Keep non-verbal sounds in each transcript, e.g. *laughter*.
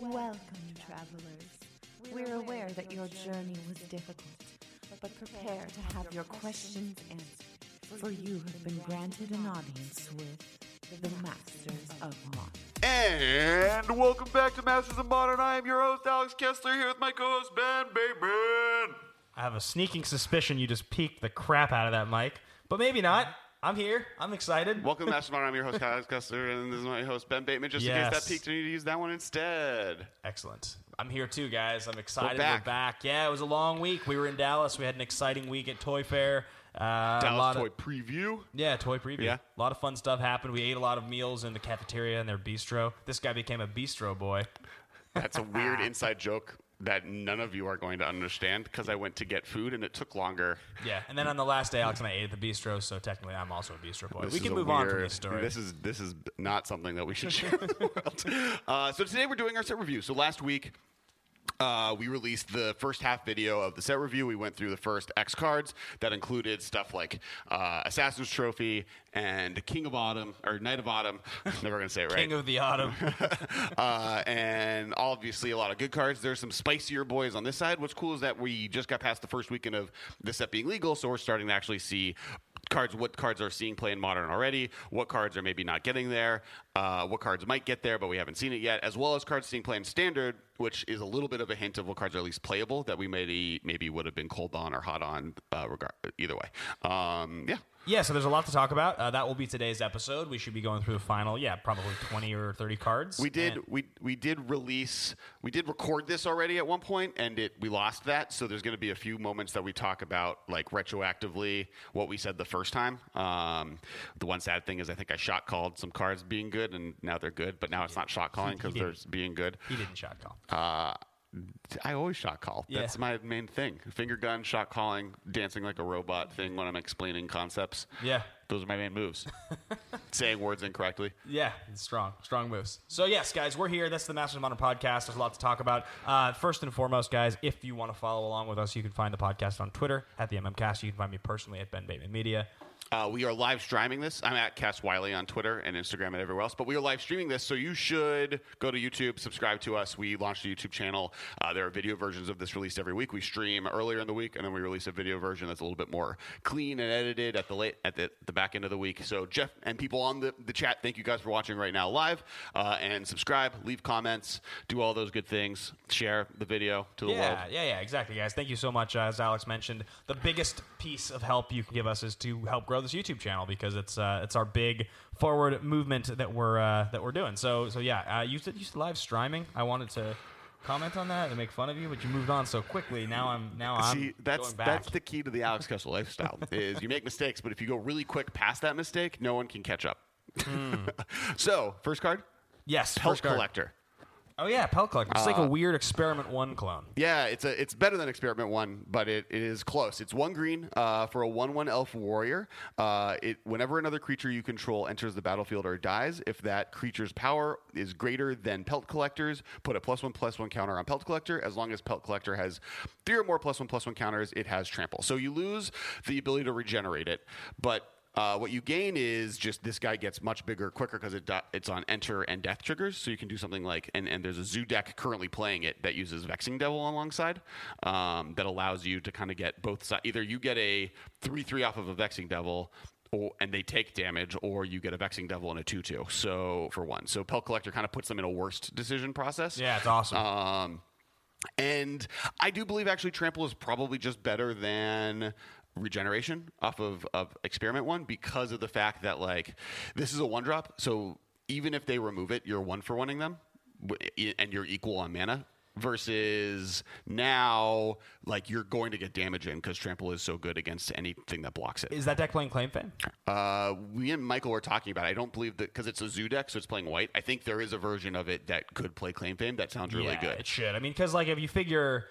Welcome, travelers. We're aware that your journey was difficult, but prepare to have your questions answered, for you have been granted an audience with the Masters of Modern. And welcome back to Masters of Modern. I am your host, Alex Kessler, here with my co host, Ben Bateman. I have a sneaking suspicion you just peeked the crap out of that mic, but maybe not. I'm here. I'm excited. Welcome to *laughs* Modern. I'm your host, Alex Kessler, and this is my host, Ben Bateman. Just in Yes. case that peaked, I need to use that one instead. Excellent. I'm here too, guys. I'm excited. back. We're back. Yeah, it was a long week. We were in Dallas. We had an exciting week at Toy Fair. Uh, a Dallas lot Toy of, Preview. yeah, toy preview. Yeah. A lot of fun stuff happened. We ate a lot of meals in the cafeteria and their bistro. This guy became a bistro boy. That's a weird *laughs* inside joke that none of you are going to understand because I went to get food and it took longer. Yeah. And then on the last day, Alex and I ate at the bistro, so technically I'm also a bistro boy. This we can move on from this story. This is this is not something that we should share with the world. *laughs* Uh, so today we're doing our set review. So last week. Uh, we released the first half video of the set review. We went through the first X cards that included stuff like uh, Assassin's Trophy and King of Autumn or Knight of Autumn. *laughs* Never gonna say it right. King of the Autumn. *laughs* uh, and obviously a lot of good cards. There's some spicier boys on this side. What's cool is that we just got past the first weekend of the set being legal, so we're starting to actually see cards. What cards are seeing play in modern already? What cards are maybe not getting there? Uh, what cards might get there, but we haven't seen it yet? As well as cards seeing play in standard, which is a little bit of a hint of what cards are at least playable that we maybe maybe would have been cold on or hot on. Uh, regard either way. Um, yeah. Yeah, so there's a lot to talk about. Uh, that will be today's episode. We should be going through the final, yeah, probably 20 or 30 cards. We did And- we we did release we did record this already at one point and it we lost that so there's going to be a few moments that we talk about like retroactively what we said the first time. Um, the one sad thing is I think I shot called some cards being good and now they're good but now it's not shot calling because they're being good. he didn't shot call. Uh, I always shot call. Yeah. That's my main thing. Finger gun, shot calling, dancing like a robot thing when I'm explaining concepts. Yeah. Those are my main moves. *laughs* Saying words incorrectly. Yeah, strong, strong moves. So yes, guys, we're here. That's the Masters of Modern podcast. There's a lot to talk about. Uh, first and foremost, guys, if you want to follow along with us, you can find the podcast on Twitter at the MMCast. You can find me personally at Ben Bateman Media. Uh, we are live streaming this. I'm at Cass Wiley on Twitter and Instagram and everywhere else. But we are live streaming this, so you should go to YouTube, subscribe to us. We launched a YouTube channel. Uh, there are video versions of this released every week. We stream earlier in the week, and then we release a video version that's a little bit more clean and edited at the late at the, the back end of the week. So Jeff and people on the, the chat, thank you guys for watching right now live. Uh, and subscribe, leave comments, do all those good things. Share the video to the. Yeah, world. yeah, yeah, exactly, guys. Thank you so much. As Alex mentioned, the biggest piece of help you can give us is to help grow this YouTube channel because it's uh, it's our big forward movement that we're uh, that we're doing. So so yeah, uh, you said you said live streaming. I wanted to comment on that and make fun of you, but you moved on so quickly. Now I'm now I'm See, that's going back. that's the key to the Alex Kessler lifestyle. *laughs* is you make mistakes, but if you go really quick past that mistake, no one can catch up. *laughs* so, first card, yes, card. Collector. Oh yeah, Pelt Collector. It's like a weird Experiment One clone. Yeah, it's a it's better than Experiment One, but it, it is close. It's one green uh, for a one one elf warrior. Uh, it whenever another creature you control enters the battlefield or dies, if that creature's power is greater than Pelt Collector's, put a plus one plus one counter on Pelt Collector. As long as Pelt Collector has three or more plus one plus one counters, it has trample. So you lose the ability to regenerate it, but uh, what you gain is just this guy gets much bigger quicker because it do- it's on enter and death triggers. So you can do something like, and, and there's a zoo deck currently playing it that uses Vexing Devil alongside um, that allows you to kind of get both sides. Either you get a 3 3 off of a Vexing Devil. Or, and they take damage, or you get a Vexing Devil and a 2 2. So, for one. So, Pelt Collector kind of puts them in a worst decision process. Yeah, it's awesome. Um, and I do believe actually trample is probably just better than regeneration off of, of experiment one because of the fact that like this is a one drop. So even if they remove it, you're one for oneing them and you're equal on mana. Versus now, like you're going to get damage in because trample is so good against anything that blocks it. Is that deck playing Claim Fame? Uh, we and Michael were talking about. It. I don't believe that because it's a zoo deck, so it's playing white. I think there is a version of it that could play claim fame. That sounds really yeah, good. It should. I mean, because like if you figure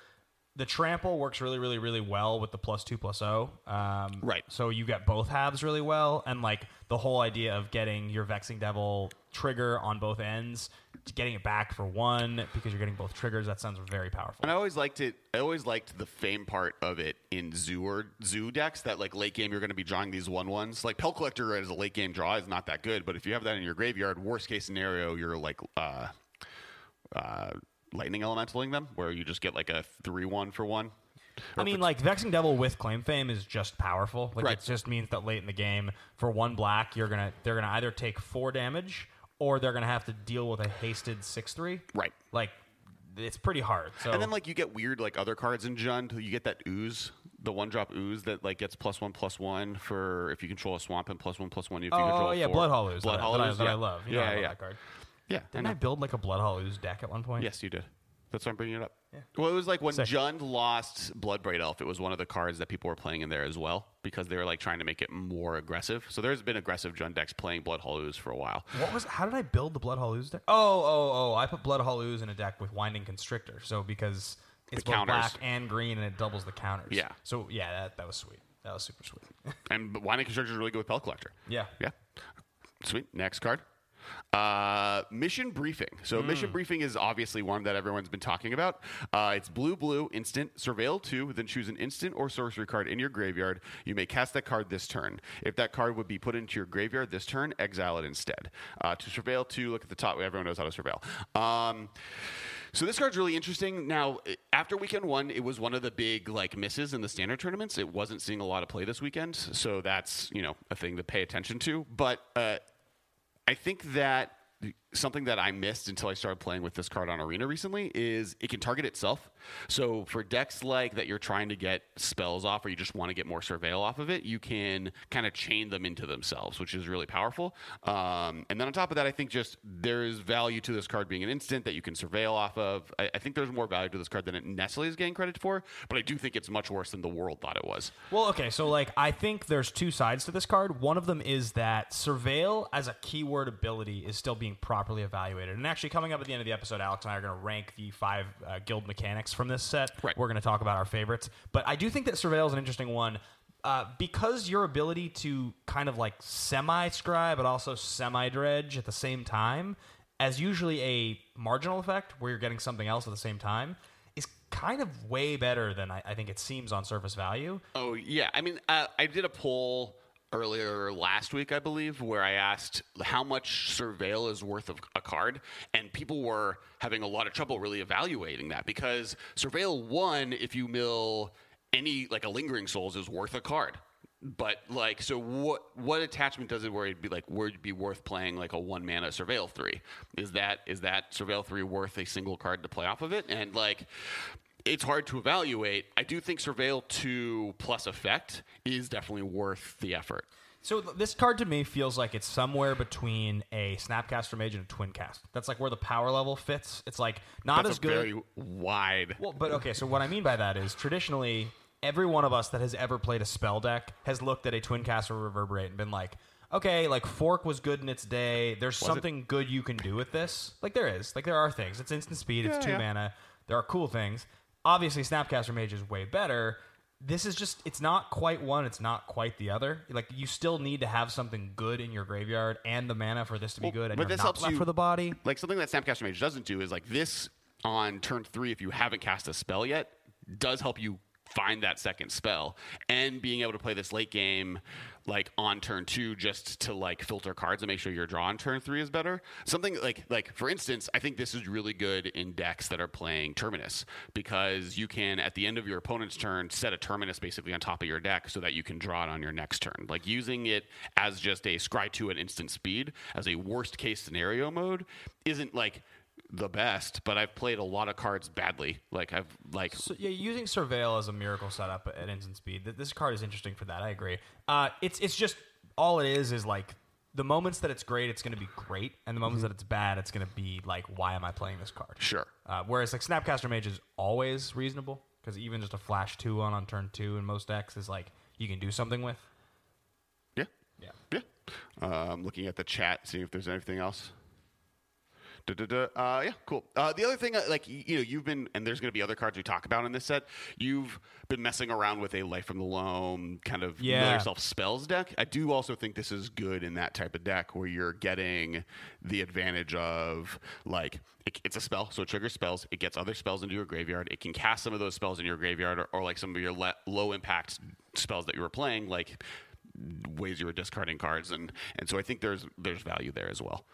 the trample works really, really, really well with the plus two plus O. Um, Right. So you get both halves really well, and like the whole idea of getting your vexing devil trigger on both ends, getting it back for one because you're getting both triggers. That sounds very powerful. And I always liked it. I always liked the fame part of it in zoo or zoo decks. That like late game, you're going to be drawing these one ones. Like Pelt Collector as a late game draw is not that good, but if you have that in your graveyard, worst case scenario, you're like uh, uh, lightning elementaling them, where you just get like a three one for one. I mean, for- like Vexing Devil with Claim Fame is just powerful. Like Right. it just means that late in the game, for one black, you're gonna they're gonna either take four damage or they're gonna have to deal with a hasted six three. Right. Like it's pretty hard. So And then like you get weird like other cards in Jund. You get that ooze, the one drop ooze that like gets plus one plus one for if you control a swamp and plus one plus one if you oh, control oh yeah, four. Blood Hollows. Blood Hollows that, I, that yeah. I love. You know yeah, I love yeah, that card. Yeah. Didn't know. I, build like a Blood Hollows deck at one point? Yes, you did. That's why I'm bringing it up. Well, it was like when Sick. Jund lost Bloodbraid Elf, it was one of the cards that people were playing in there as well because they were like trying to make it more aggressive. So there's been aggressive Jund decks playing Blood Hollows for a while. What was? How did I build the Blood Hollows deck? Oh, oh, oh! I put Blood Hollows in a deck with Winding Constrictor. So because it's both black and green, and it doubles the counters. Yeah. So yeah, that, that was sweet. That was super sweet. *laughs* And Winding Constrictor is really good with Pelt Collector. yeah. Yeah. Sweet. Next card. Uh, mission briefing. So mission briefing is obviously one that everyone's been talking about. Uh, it's blue, blue, instant, surveil two, then choose an instant or sorcery card in your graveyard. You may cast that card this turn. If that card would be put into your graveyard this turn, exile it instead. Uh, to surveil two, look at the top. Everyone knows how to surveil. Um, so this card's really interesting. Now, after weekend one, it was one of the big like misses in the standard tournaments. It wasn't seeing a lot of play this weekend, so that's you know a thing to pay attention to. But uh, I think that something that I missed until I started playing with this card on Arena recently is it can target itself. So for decks like that you're trying to get spells off or you just want to get more surveil off of it, you can kind of chain them into themselves, which is really powerful. Um, and then on top of that, I think just there is value to this card being an instant that you can surveil off of. I, I think there's more value to this card than it necessarily is getting credit for, but I do think it's much worse than the world thought it was. Well, okay, so like I think there's two sides to this card. One of them is that surveil as a keyword ability is still being properly evaluated. And actually, coming up at the end of the episode, Alex and I are going to rank the five uh, guild mechanics from this set. Right. We're going to talk about our favorites, but I do think that surveil is an interesting one. Uh, because your ability to kind of like semi scry but also semi dredge at the same time, as usually a marginal effect where you're getting something else at the same time, is kind of way better than I, I think it seems on surface value. Oh yeah, I mean, uh, I did a poll earlier last week, I believe, where I asked how much surveil is worth of a card, and people were having a lot of trouble really evaluating that because surveil one, if you mill any like a lingering souls, is worth a card. But like, so what? What attachment does it where it'd be like, would be worth playing like a one mana surveil three? Is that is that surveil three worth a single card to play off of it? And like, it's hard to evaluate. I do think Surveil 2 plus effect is definitely worth the effort. So th- this card to me feels like it's somewhere between a Snapcaster Mage and a Twincast. That's like where the power level fits. It's like not That's as a good. very wide. Well, but okay. So what I mean by that is traditionally, every one of us that has ever played a spell deck has looked at a Twincast or Reverberate and been like, okay, like Fork was good in its day. There's something good you can do with this. Like there is. Like there are things. It's instant speed. It's two yeah. mana. There are cool things. Obviously, Snapcaster Mage is way better. This is just, it's not quite one, it's not quite the other. Like, you still need to have something good in your graveyard and the mana for this to be Well, good, and but this not helps you- for the body. Like something that Snapcaster Mage doesn't do is like this on turn three, if you haven't cast a spell yet, does help you find that second spell. And being able to play this late game like on turn two just to like filter cards and make sure your draw on turn three is better. Something like like for instance, I think this is really good in decks that are playing Terminus because you can at the end of your opponent's turn set a Terminus basically on top of your deck so that you can draw it on your next turn. Like using it as just a scry two at instant speed as a worst case scenario mode isn't like the best, but I've played a lot of cards badly. Like I've like So, yeah, using Surveil as a miracle setup at instant speed. th- This card is interesting for that. I agree. Uh, it's it's just all it is is like the moments that it's great, it's going to be great, and the moments that it's bad, it's going to be like, why am I playing this card? sure. Uh, whereas like Snapcaster Mage is always reasonable because even just a flash two on on turn two in most decks is like you can do something with. Yeah. Yeah. Yeah. Uh, I'm looking at the chat, seeing if there's anything else. Uh, yeah, cool. Uh, the other thing, uh, like you know, you've been, and there's going to be other cards we talk about in this set. You've been messing around with a Life from the Loam kind of know Yeah. yourself spells deck. I do also think this is good in that type of deck where you're getting the advantage of like it, it's a spell, so it triggers spells. It gets other spells into your graveyard. It can cast some of those spells in your graveyard, or, or like some of your le- low impact spells that you were playing, like ways you were discarding cards, and and so I think there's there's value there as well.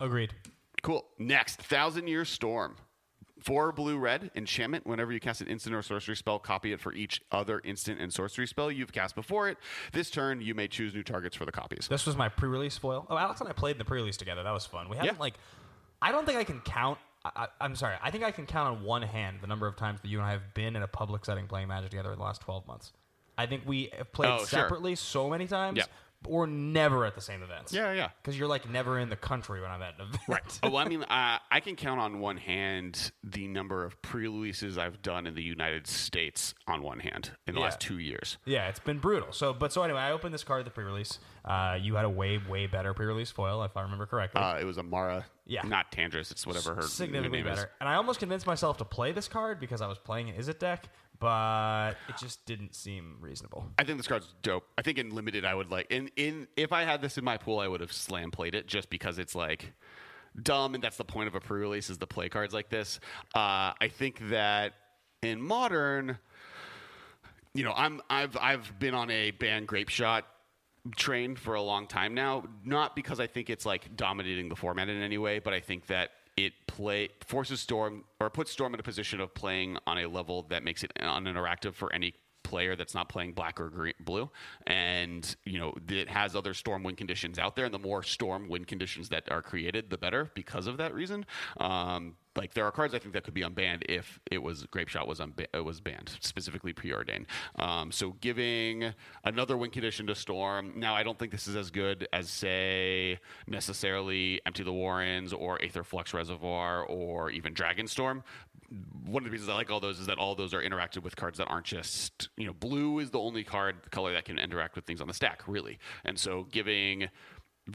Agreed. Cool. Next, Thousand Year Storm. Four blue red enchantment. Whenever you cast an instant or sorcery spell, copy it for each other instant and sorcery spell you've cast before it. This turn, you may choose new targets for the copies. This was my pre-release foil. Oh, Alex and I played in the pre-release together. That was fun. We haven't Yeah. like, I don't think I can count. I, I, I'm sorry. I think I can count on one hand the number of times that you and I have been in a public setting playing Magic together in the last 12 months. I think we have played Oh, sure. separately so many times, Yeah. But we're never at the same events. Yeah, yeah. Because you're like never in the country when I'm at an event. Right. *laughs* oh, well, I mean, uh, I can count on one hand the number of pre-releases I've done in the United States on one hand in the Yeah. last two years. Yeah, it's been brutal. So, but so anyway, I opened this card at the pre-release. Uh, you had a way, way better pre-release foil, if I remember correctly. Uh, it was a Mara, Yeah. not Tandris. It's whatever her significantly name is. better. And I almost convinced myself to play this card because I was playing an Izzet deck, but it just didn't seem reasonable. I think this card's dope. I think in limited, I would like in in if I had this in my pool, I would have slam played it just because it's like dumb, and that's the point of a pre-release is to play cards like this. Uh, I think that in modern, you know, I'm I've I've been on a ban Grapeshot train for a long time now. Not because I think it's like dominating the format in any way, but I think that it play forces Storm or puts Storm in a position of playing on a level that makes it uninteractive for any player that's not playing black or green, blue, and you know it has other storm wind conditions out there, and the more storm wind conditions that are created, the better because of that reason. Um, like there are cards I think that could be unbanned if it was Grapeshot was unba- was banned, specifically preordained. Um, so giving another win condition to Storm. Now I don't think this is as good as say necessarily Empty the Warrens or Aetherflux Reservoir or even Dragon Storm. One of the reasons I like all those is that all those are interacted with cards that aren't just you know blue is the only card color that can interact with things on the stack really, and so giving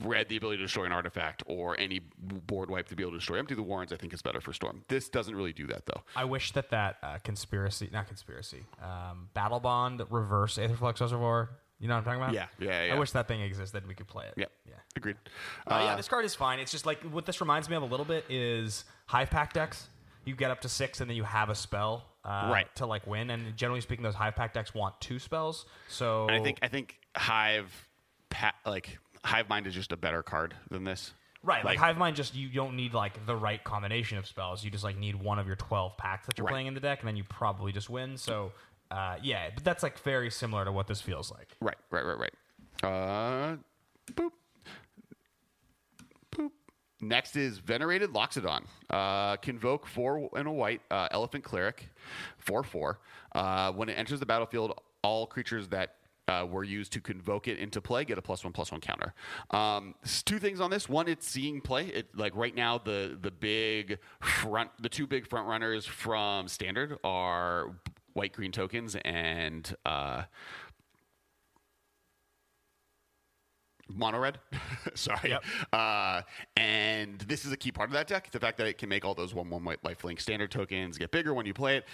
red the ability to destroy an artifact or any board wipe to be able to destroy empty the warrens i think is better for storm this doesn't really do that though I wish that that uh, conspiracy, not conspiracy, um, Battlebond reverse Aetherflux Reservoir. You know what I'm talking about? Yeah, yeah, yeah. I wish that thing existed and we could play it. yeah yeah. agreed Uh, yeah, this card is fine. It's just like what this reminds me of a little bit is Hive Pact decks. You get up to six and then you have a spell uh, Right. to like win. And generally speaking, those Hive Pact decks want two spells. So and i think i think hive pa- like hive mind is just a better card than this Right, like, Like- Hive Mind, just you don't need like the right combination of spells. You just like need one of your twelve pacts that you're Right. playing in the deck, and then you probably just win. So, uh, yeah, but that's like very similar to what this feels like. right right right right uh boop boop Next is Venerated Loxodon. Uh, convoke four and a white uh, Elephant Cleric, 4 4. Uh, when it enters the battlefield, all creatures that uh, were used to convoke it into play get a plus one plus one counter. Um, two things on this. One, it's seeing play. It like right now the the big front, the two big front runners from standard are white green tokens and uh, mono red. *laughs* Sorry. Yep. Uh, and this is a key part of that deck. The fact that it can make all those one one white lifelink standard tokens get bigger when you play it.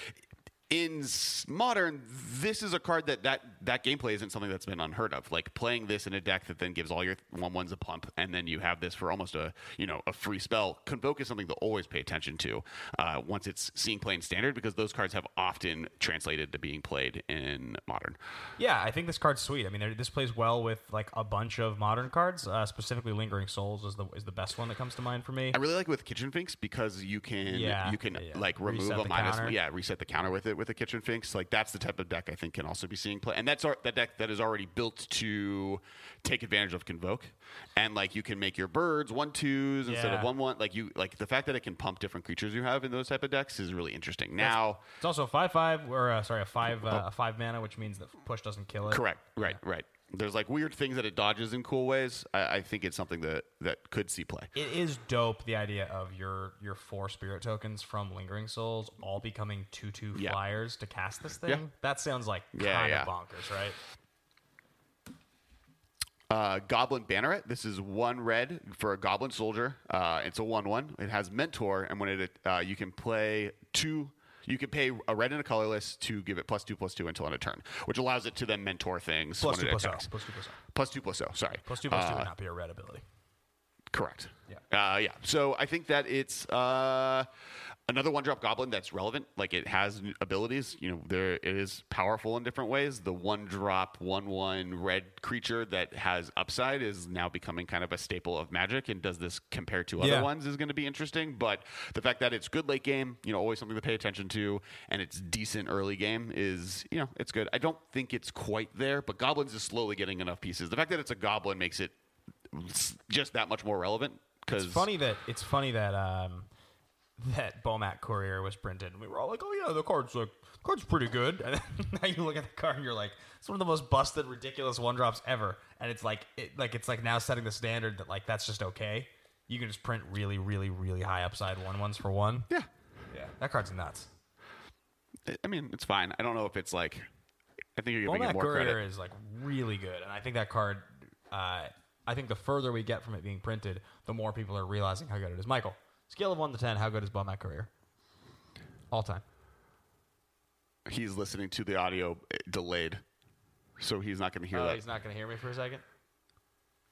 In modern, this is a card that, that that gameplay isn't something that's been unheard of. Like playing this in a deck that then gives all your one ones a pump, and then you have this for almost a you know a free spell. Convoke is something to always pay attention to uh, once it's seen playing standard because those cards have often translated to being played in modern. Yeah, I think this card's sweet. I mean, this plays well with like a bunch of modern cards. Uh, specifically, Lingering Souls is the is the best one that comes to mind for me. I really like it with Kitchen Finks because you can Yeah, you can yeah. like remove Reset a minus counter. yeah reset the counter with it with a Kitchen Finks like that's the type of deck I think can also be seeing play and that's our, that deck that is already built to take advantage of Convoke and like you can make your birds one twos instead of one one like you like the fact that it can pump different creatures you have in those type of decks is really interesting now. It's also a five five or uh, sorry a five uh, a five mana, which means that push doesn't kill it. Correct. Right. Right. There's like weird things that it dodges in cool ways. I, I think it's something that that could see play. It is dope the idea of your your four spirit tokens from Lingering Souls all becoming two two Yeah. flyers to cast this thing. Yeah. That sounds like Yeah, kind of bonkers, right? Uh, Goblin Banneret. This is one red for a Goblin Soldier. Uh, it's a one-one. It has Mentor, and when it uh, you can play two. You can pay a red and a colorless to give it plus two plus two until end of turn, which allows it to then mentor things. Plus two plus oh. Plus two plus oh. Plus two plus oh. Sorry. Plus two plus two Uh, would not be a red ability. Correct. Yeah. Uh, yeah. So I think that it's. Uh, another one drop goblin that's relevant. Like it has abilities. You know, there it is powerful in different ways. The one drop one one red creature that has upside is now becoming kind of a staple of Magic. And does this compare to other Yeah. ones is going to be interesting. But the fact that it's good late game, you know, always something to pay attention to, and it's decent early game is you know it's good. I don't think it's quite there, but goblins is slowly getting enough pieces. The fact that it's a goblin makes it just that much more relevant. Because It's funny that it's funny that um, *laughs* that Bomat Courier was printed, and we were all like, "Oh yeah, the card's like the card's pretty good." And then *laughs* now you look at the card, and you're like, "It's one of the most busted, ridiculous one drops ever." And it's like, it, like it's like now setting the standard that like that's just okay. You can just print really, really, really high upside one ones for one. yeah. Yeah, that card's nuts. I- I mean, it's fine. I don't know if it's like. I think you're giving Bomat it more Courier credit. is like really good, and I think that card. Uh, I think the further we get from it being printed, the more people are realizing how good it is. Michael, scale of one to ten, how good is Bomat Courier? All time. He's listening to the audio eh, delayed, so he's not going to hear Oh, that. he's not going to hear me for a second.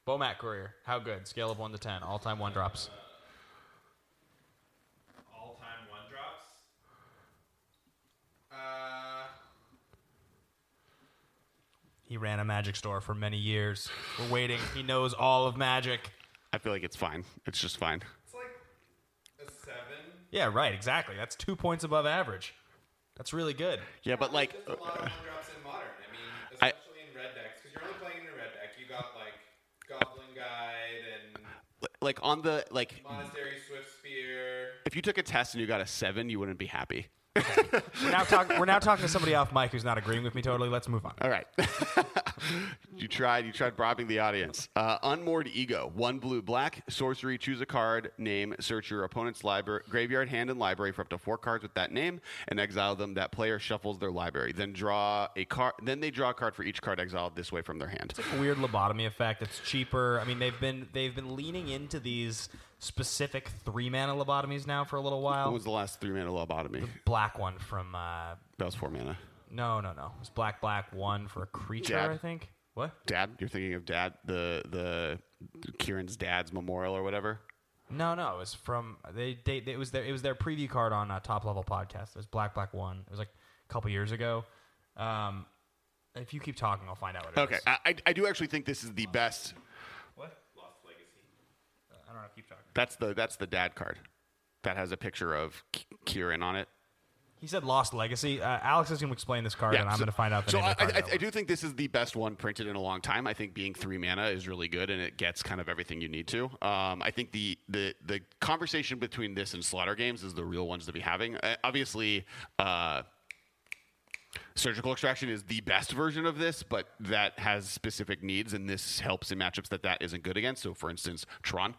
Bomat Courier, how good? Scale of one to ten, all time one drops. All time one drops. Uh, He ran a magic store for many years. We're waiting. He knows all of magic. I feel like it's fine. It's just fine. it's like a seven. Yeah, right. Exactly. That's two points above average. That's really good. Yeah, but like, There's a lot of one drops in modern. I mean, I- in red decks, because you're only playing in a red deck. You got like Goblin Guide and like on the like, Monastery Swift Spear. if you took a test and you got a seven, you wouldn't be happy. We're now talking. We're now talking to somebody off mic who's not agreeing with me totally. Let's move on. All right. *laughs* you tried. You tried bribing the audience. Uh, Unmoored Ego. One blue, black. Sorcery. Choose a card. Name. Search your opponent's library, graveyard, hand, and library for up to four cards with that name, and exile them. That player shuffles their library. Then draw a card. Then they draw a card for each card exiled this way from their hand. It's a weird lobotomy effect. It's cheaper. I mean, they've been they've been leaning into these specific three mana lobotomies now for a little while. When was the last three mana lobotomy? The black one from uh, That was four mana. no no no. It was black black one for a creature. Dad. I think. What? Dad, you're thinking of Dad, the the Kieran's dad's memorial or whatever. No no. It was from they. they it was their it was their preview card on uh, top level podcast. It was black black one. It was like a couple years ago. Um, if you keep talking, I'll find out what it is. Okay, I, I- do actually think this is the best. What? Lost Legacy. I don't know. Keep talking. That's the that's the dad card. That has a picture of K- Kieran on it. He said Lost Legacy. Uh, Alex is going to explain this card, and I'm so- going to find out the so I. I. I do think this is the best one printed in a long time. I think being three mana is really good, and it gets kind of everything you need to. Um, I think the, the the conversation between this and Slaughter Games is the real ones to be having. Uh, obviously. Uh, Surgical extraction is the best version of this, but that has specific needs, and this helps in matchups that that isn't good against. So, for instance, Tron.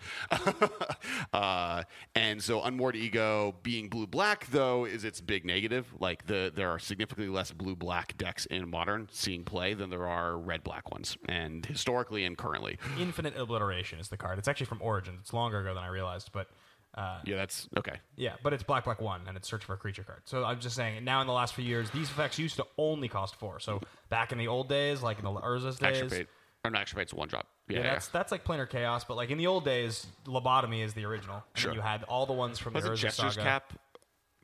*laughs* uh, and so, Unmoored Ego being blue black, though, is its big negative. Like, the there are significantly less blue black decks in modern seeing play than there are red black ones, and historically and currently. Infinite Obliteration is the card. It's actually from Origins. It's longer ago than I realized, but uh, Yeah, that's okay. yeah, but it's black black one, and it's search for a creature card. So I'm just saying. Now in the last few years, these effects used to only cost four. So back in the old days, like in the Urza's days, Extirpate. Or not Extirpate, it's one drop. Yeah, yeah, that's that's like planar chaos. But like in the old days, lobotomy is the original. And Sure. You had all the ones from Was the Urza Jester's saga. Cap?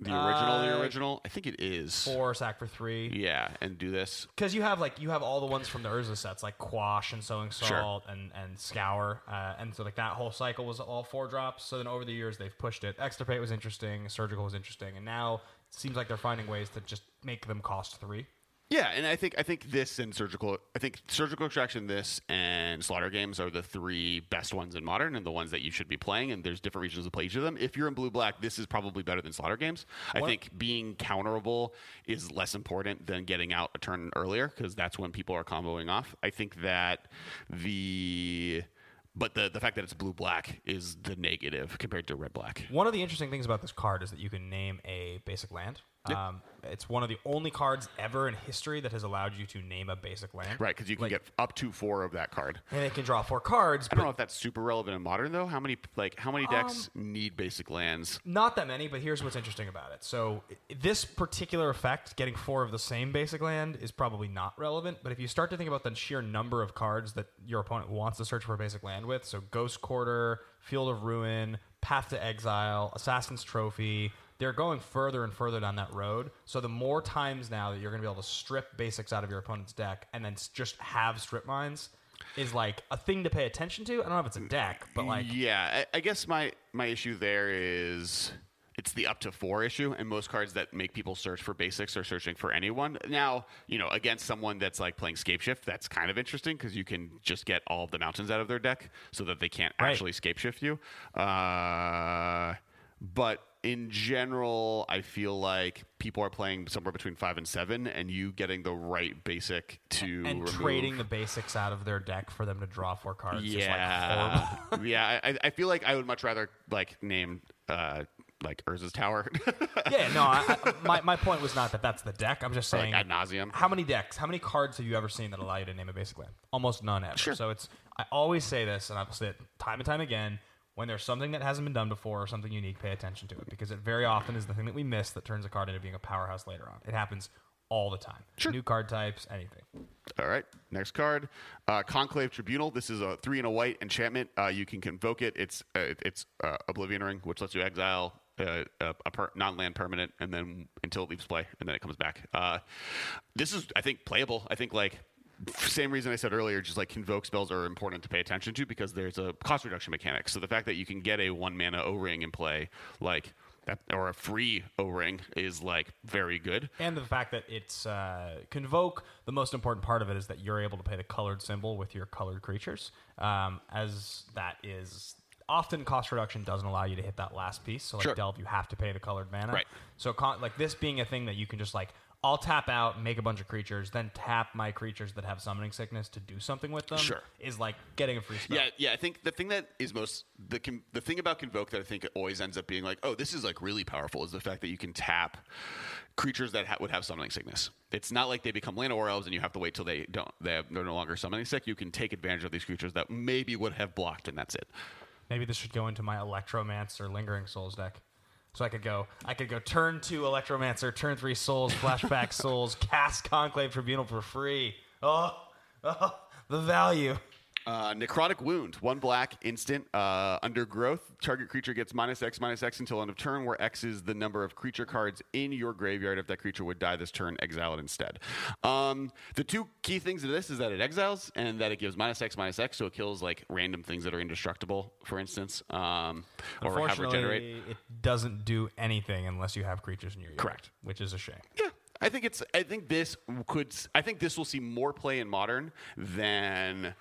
The original, the Uh, original? I think it is. Four sack for three. Yeah, and do this. because you have like you have all the ones from the Urza sets like Quash and Sowing. Salt and and Scour, uh, and so like that whole cycle was all four drops. So then over the years they've pushed it. Extirpate was interesting, Surgical was interesting, and now it seems like they're finding ways to just make them cost three. Yeah, and I think I think this and surgical I think surgical extraction, this and slaughter games are the three best ones in modern and the ones that you should be playing. And there's different regions to play each of them. If you're in blue black, this is probably better than slaughter games. I think being counterable is less important than getting out a turn earlier because that's when people are comboing off. I think that the but the the fact that it's blue black is the negative compared to red black. One of the interesting things about this card is that you can name a basic land. Yeah. Um, it's one of the only cards ever in history that has allowed you to name a basic land. Right, because you can Like- get up to four of that card. And it can draw four cards, I don't know if that's super relevant in modern though. How many like how many decks need basic lands? Not that many, but here's what's interesting about it. So this particular effect, getting four of the same basic land, is probably not relevant. But if you start to think about the sheer number of cards that your opponent wants to search for a basic land with, so Ghost Quarter, Field of Ruin, Path to Exile, Assassin's Trophy, they're going further and further down that road. So the more times now that you're going to be able to strip basics out of your opponent's deck and then just have strip mines is like a thing to pay attention to. I don't know if it's a deck, but like yeah, I, I guess my my issue there is it's the up to four issue, and most cards that make people search for basics are searching for anyone. Now, you know, against someone that's like playing Scapeshift, that's kind of interesting because you can just get all of the mountains out of their deck so that they can't Right. actually Scapeshift you. Uh, but in general, I feel like people are playing somewhere between five and seven, and you getting the right basic to and remove. trading the basics out of their deck for them to draw four cards. is like Yeah, *laughs* yeah. I, I feel like I would much rather like name uh like Urza's Tower, *laughs* yeah, no. I, I, my my point was not that that's the deck. I'm just like saying ad nauseum. How many decks? How many cards have you ever seen that allow you to name a basic land? Almost none ever. Sure. So it's I always say this, and I'll say it time and time again. When there's something that hasn't been done before or something unique, pay attention to it because it very often is the thing that we miss that turns a card into being a powerhouse later on. It happens all the time. Sure. New card types, anything. All right, next card, uh, Conclave Tribunal. This is a three and a white enchantment. Uh, you can convoke it. It's uh, it's uh, Oblivion Ring, which lets you exile uh, a, a per- non-land permanent, and then until it leaves play, and then it comes back. Uh, this is, I think, playable. I think like. Same reason I said earlier, just like convoke spells are important to pay attention to because there's a cost reduction mechanic. So the fact that you can get a one mana O ring in play, like that, or a free O ring, is like very good. And the fact that it's uh, convoke, the most important part of it is that you're able to pay the colored symbol with your colored creatures, um, as that is often cost reduction doesn't allow you to hit that last piece. So like Sure. delve, you have to pay the colored mana. Right. So con- like this being a thing that you can just like. I'll tap out, make a bunch of creatures, then tap my creatures that have summoning sickness to do something with them. Sure. is like getting a free spell. Yeah, yeah. I think the thing that is most the con- the thing about convoke that I think always ends up being like, oh, this is like really powerful is the fact that you can tap creatures that ha- would have summoning sickness. It's not like they become land or elves and you have to wait till they don't they have, they're no longer summoning sick. You can take advantage of these creatures that maybe would have blocked, and that's it. Maybe this should go into my Electromancer Lingering Souls deck. So I could go, I could go turn two Electromancer, turn three Souls, flashback *laughs* Souls, cast Conclave Tribunal for free. Oh, oh the value. Uh, necrotic wound, one black, instant, uh, undergrowth. Target creature gets minus X, minus X until end of turn, where X is the number of creature cards in your graveyard. If that creature would die this turn, exile it instead. Um, the two key things of this is that it exiles and that it gives minus X, minus X, so it kills like random things that are indestructible, for instance, um, or have regenerate. It doesn't do anything unless you have creatures in your yard. Correct. Which is a shame. Yeah, I think it's. I think this could. I think this will see more play in modern than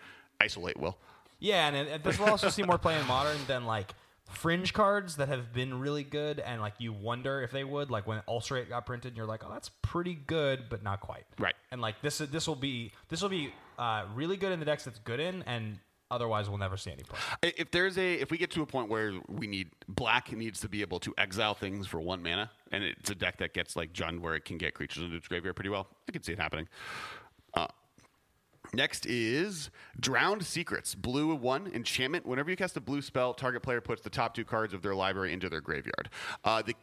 isolate will. Yeah, and it, this will also see more play in modern than like fringe cards that have been really good, and like you wonder if they would. Like when Ulcerate got printed, and you're like, oh, that's pretty good, but not quite. Right. And like this, this will be this will be uh, really good in the decks that's good in, and otherwise we'll never see any play. If there's a, if we get to a point where we need black needs to be able to exile things for one mana, and it's a deck that gets like Jund where it can get creatures into its graveyard pretty well, I can see it happening. Uh, next is Drowned Secrets, blue one enchantment. Whenever you cast a blue spell, target player puts the top two cards of their library into their graveyard. Uh, the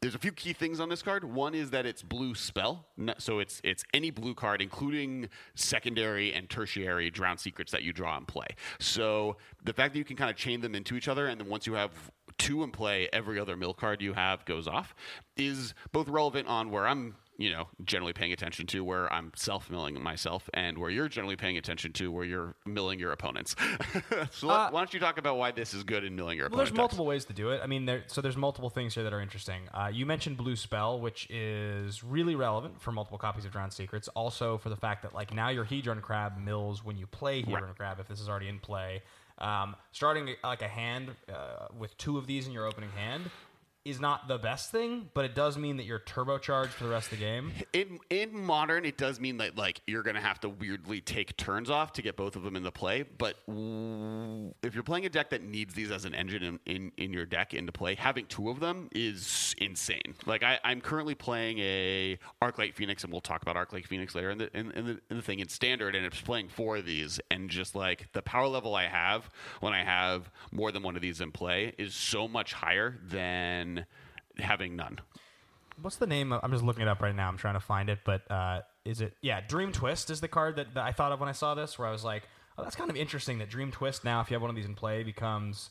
there's a few key things on this card. One is that it's blue spell, so it's it's any blue card, including secondary and tertiary drowned secrets that you draw and play. So the fact that you can kind of chain them into each other, and then once you have two in play, every other mill card you have goes off, is both relevant on where I'm you know generally paying attention to where I'm self milling myself, and where you're generally paying attention to where you're milling your opponents. *laughs* so let- Uh, why don't you talk about why this is good in milling your Well, there's multiple ways to do it. I mean, there, so there's multiple things here that are interesting. Uh, you mentioned Blue Spell, which is really relevant for multiple copies of Drowned Secrets. Also, for the fact that like now your Hedron Crab mills when you play Hedron Right. Crab, if this is already in play. Um, starting like a hand uh, with two of these in your opening hand is not the best thing, but it does mean that you're turbocharged for the rest of the game. in in modern it does mean that like you're gonna have to weirdly take turns off to get both of them in the play but if you're playing a deck that needs these as an engine in, in, in your deck into play having two of them is insane like I, i'm currently playing a arclight phoenix and we'll talk about arclight phoenix later in the, in, in the in the thing in standard and it's playing four of these and just like the power level i have when i have more than one of these in play is so much higher than having none What's the name? Of, I'm just looking it up right now. I'm trying to find it, but uh, is it? Yeah, Dreamtwist is the card that, that I thought of when I saw this. Where I was like, oh, that's kind of interesting that Dreamtwist now, if you have one of these in play, becomes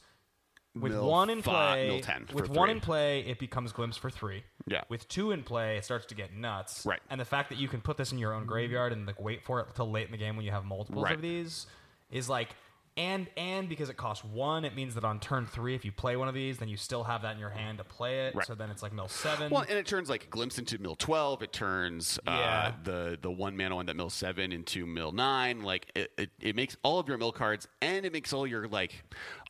With mill one in play, 10 for with one in play, it becomes glimpse for three. Yeah. With two in play, it starts to get nuts. Right. And the fact that you can put this in your own graveyard and like wait for it till late in the game when you have multiples Right. of these is like. And and because it costs one, it means that on turn three, if you play one of these, then you still have that in your hand to play it. Right. So then it's like mill seven. Well, and it turns like glimpse into mill twelve. It turns uh, the the one mana one that mill seven into mill nine. Like it, it, it makes all of your mill cards, and it makes all your like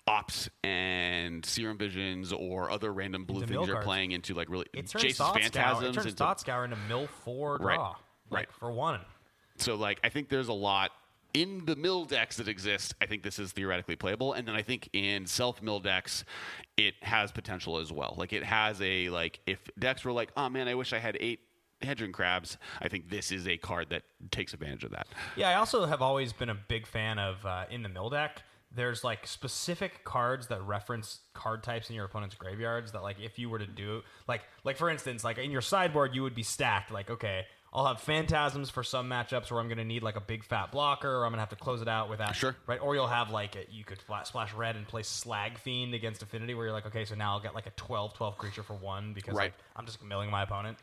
ops and serum visions or other random blue Into things you're cards. playing into like really it turns Jason's Thought Scour, phantasms it turns into Thought Scour into mill four Right. draw. Right. Like, for one. So like I think there's a lot in the mill decks that exist. I think this is theoretically playable, and then I think in self mill decks, it has potential as well. Like it has a like if decks were like, oh man, I wish I had eight hedron crabs. I think this is a card that takes advantage of that. Yeah, I also have always been a big fan of uh, in the mill deck. There's like specific cards that reference card types in your opponent's graveyards that like if you were to do like like for instance like in your sideboard you would be stacked like okay I'll have phantasms for some matchups where I'm going to need like a big fat blocker or I'm going to have to close it out with that Sure. right or you'll have like a, you could flat splash red and play slag fiend against affinity where you're like okay so now I'll get like a 12 12 creature for one because Right. like I'm just milling my opponent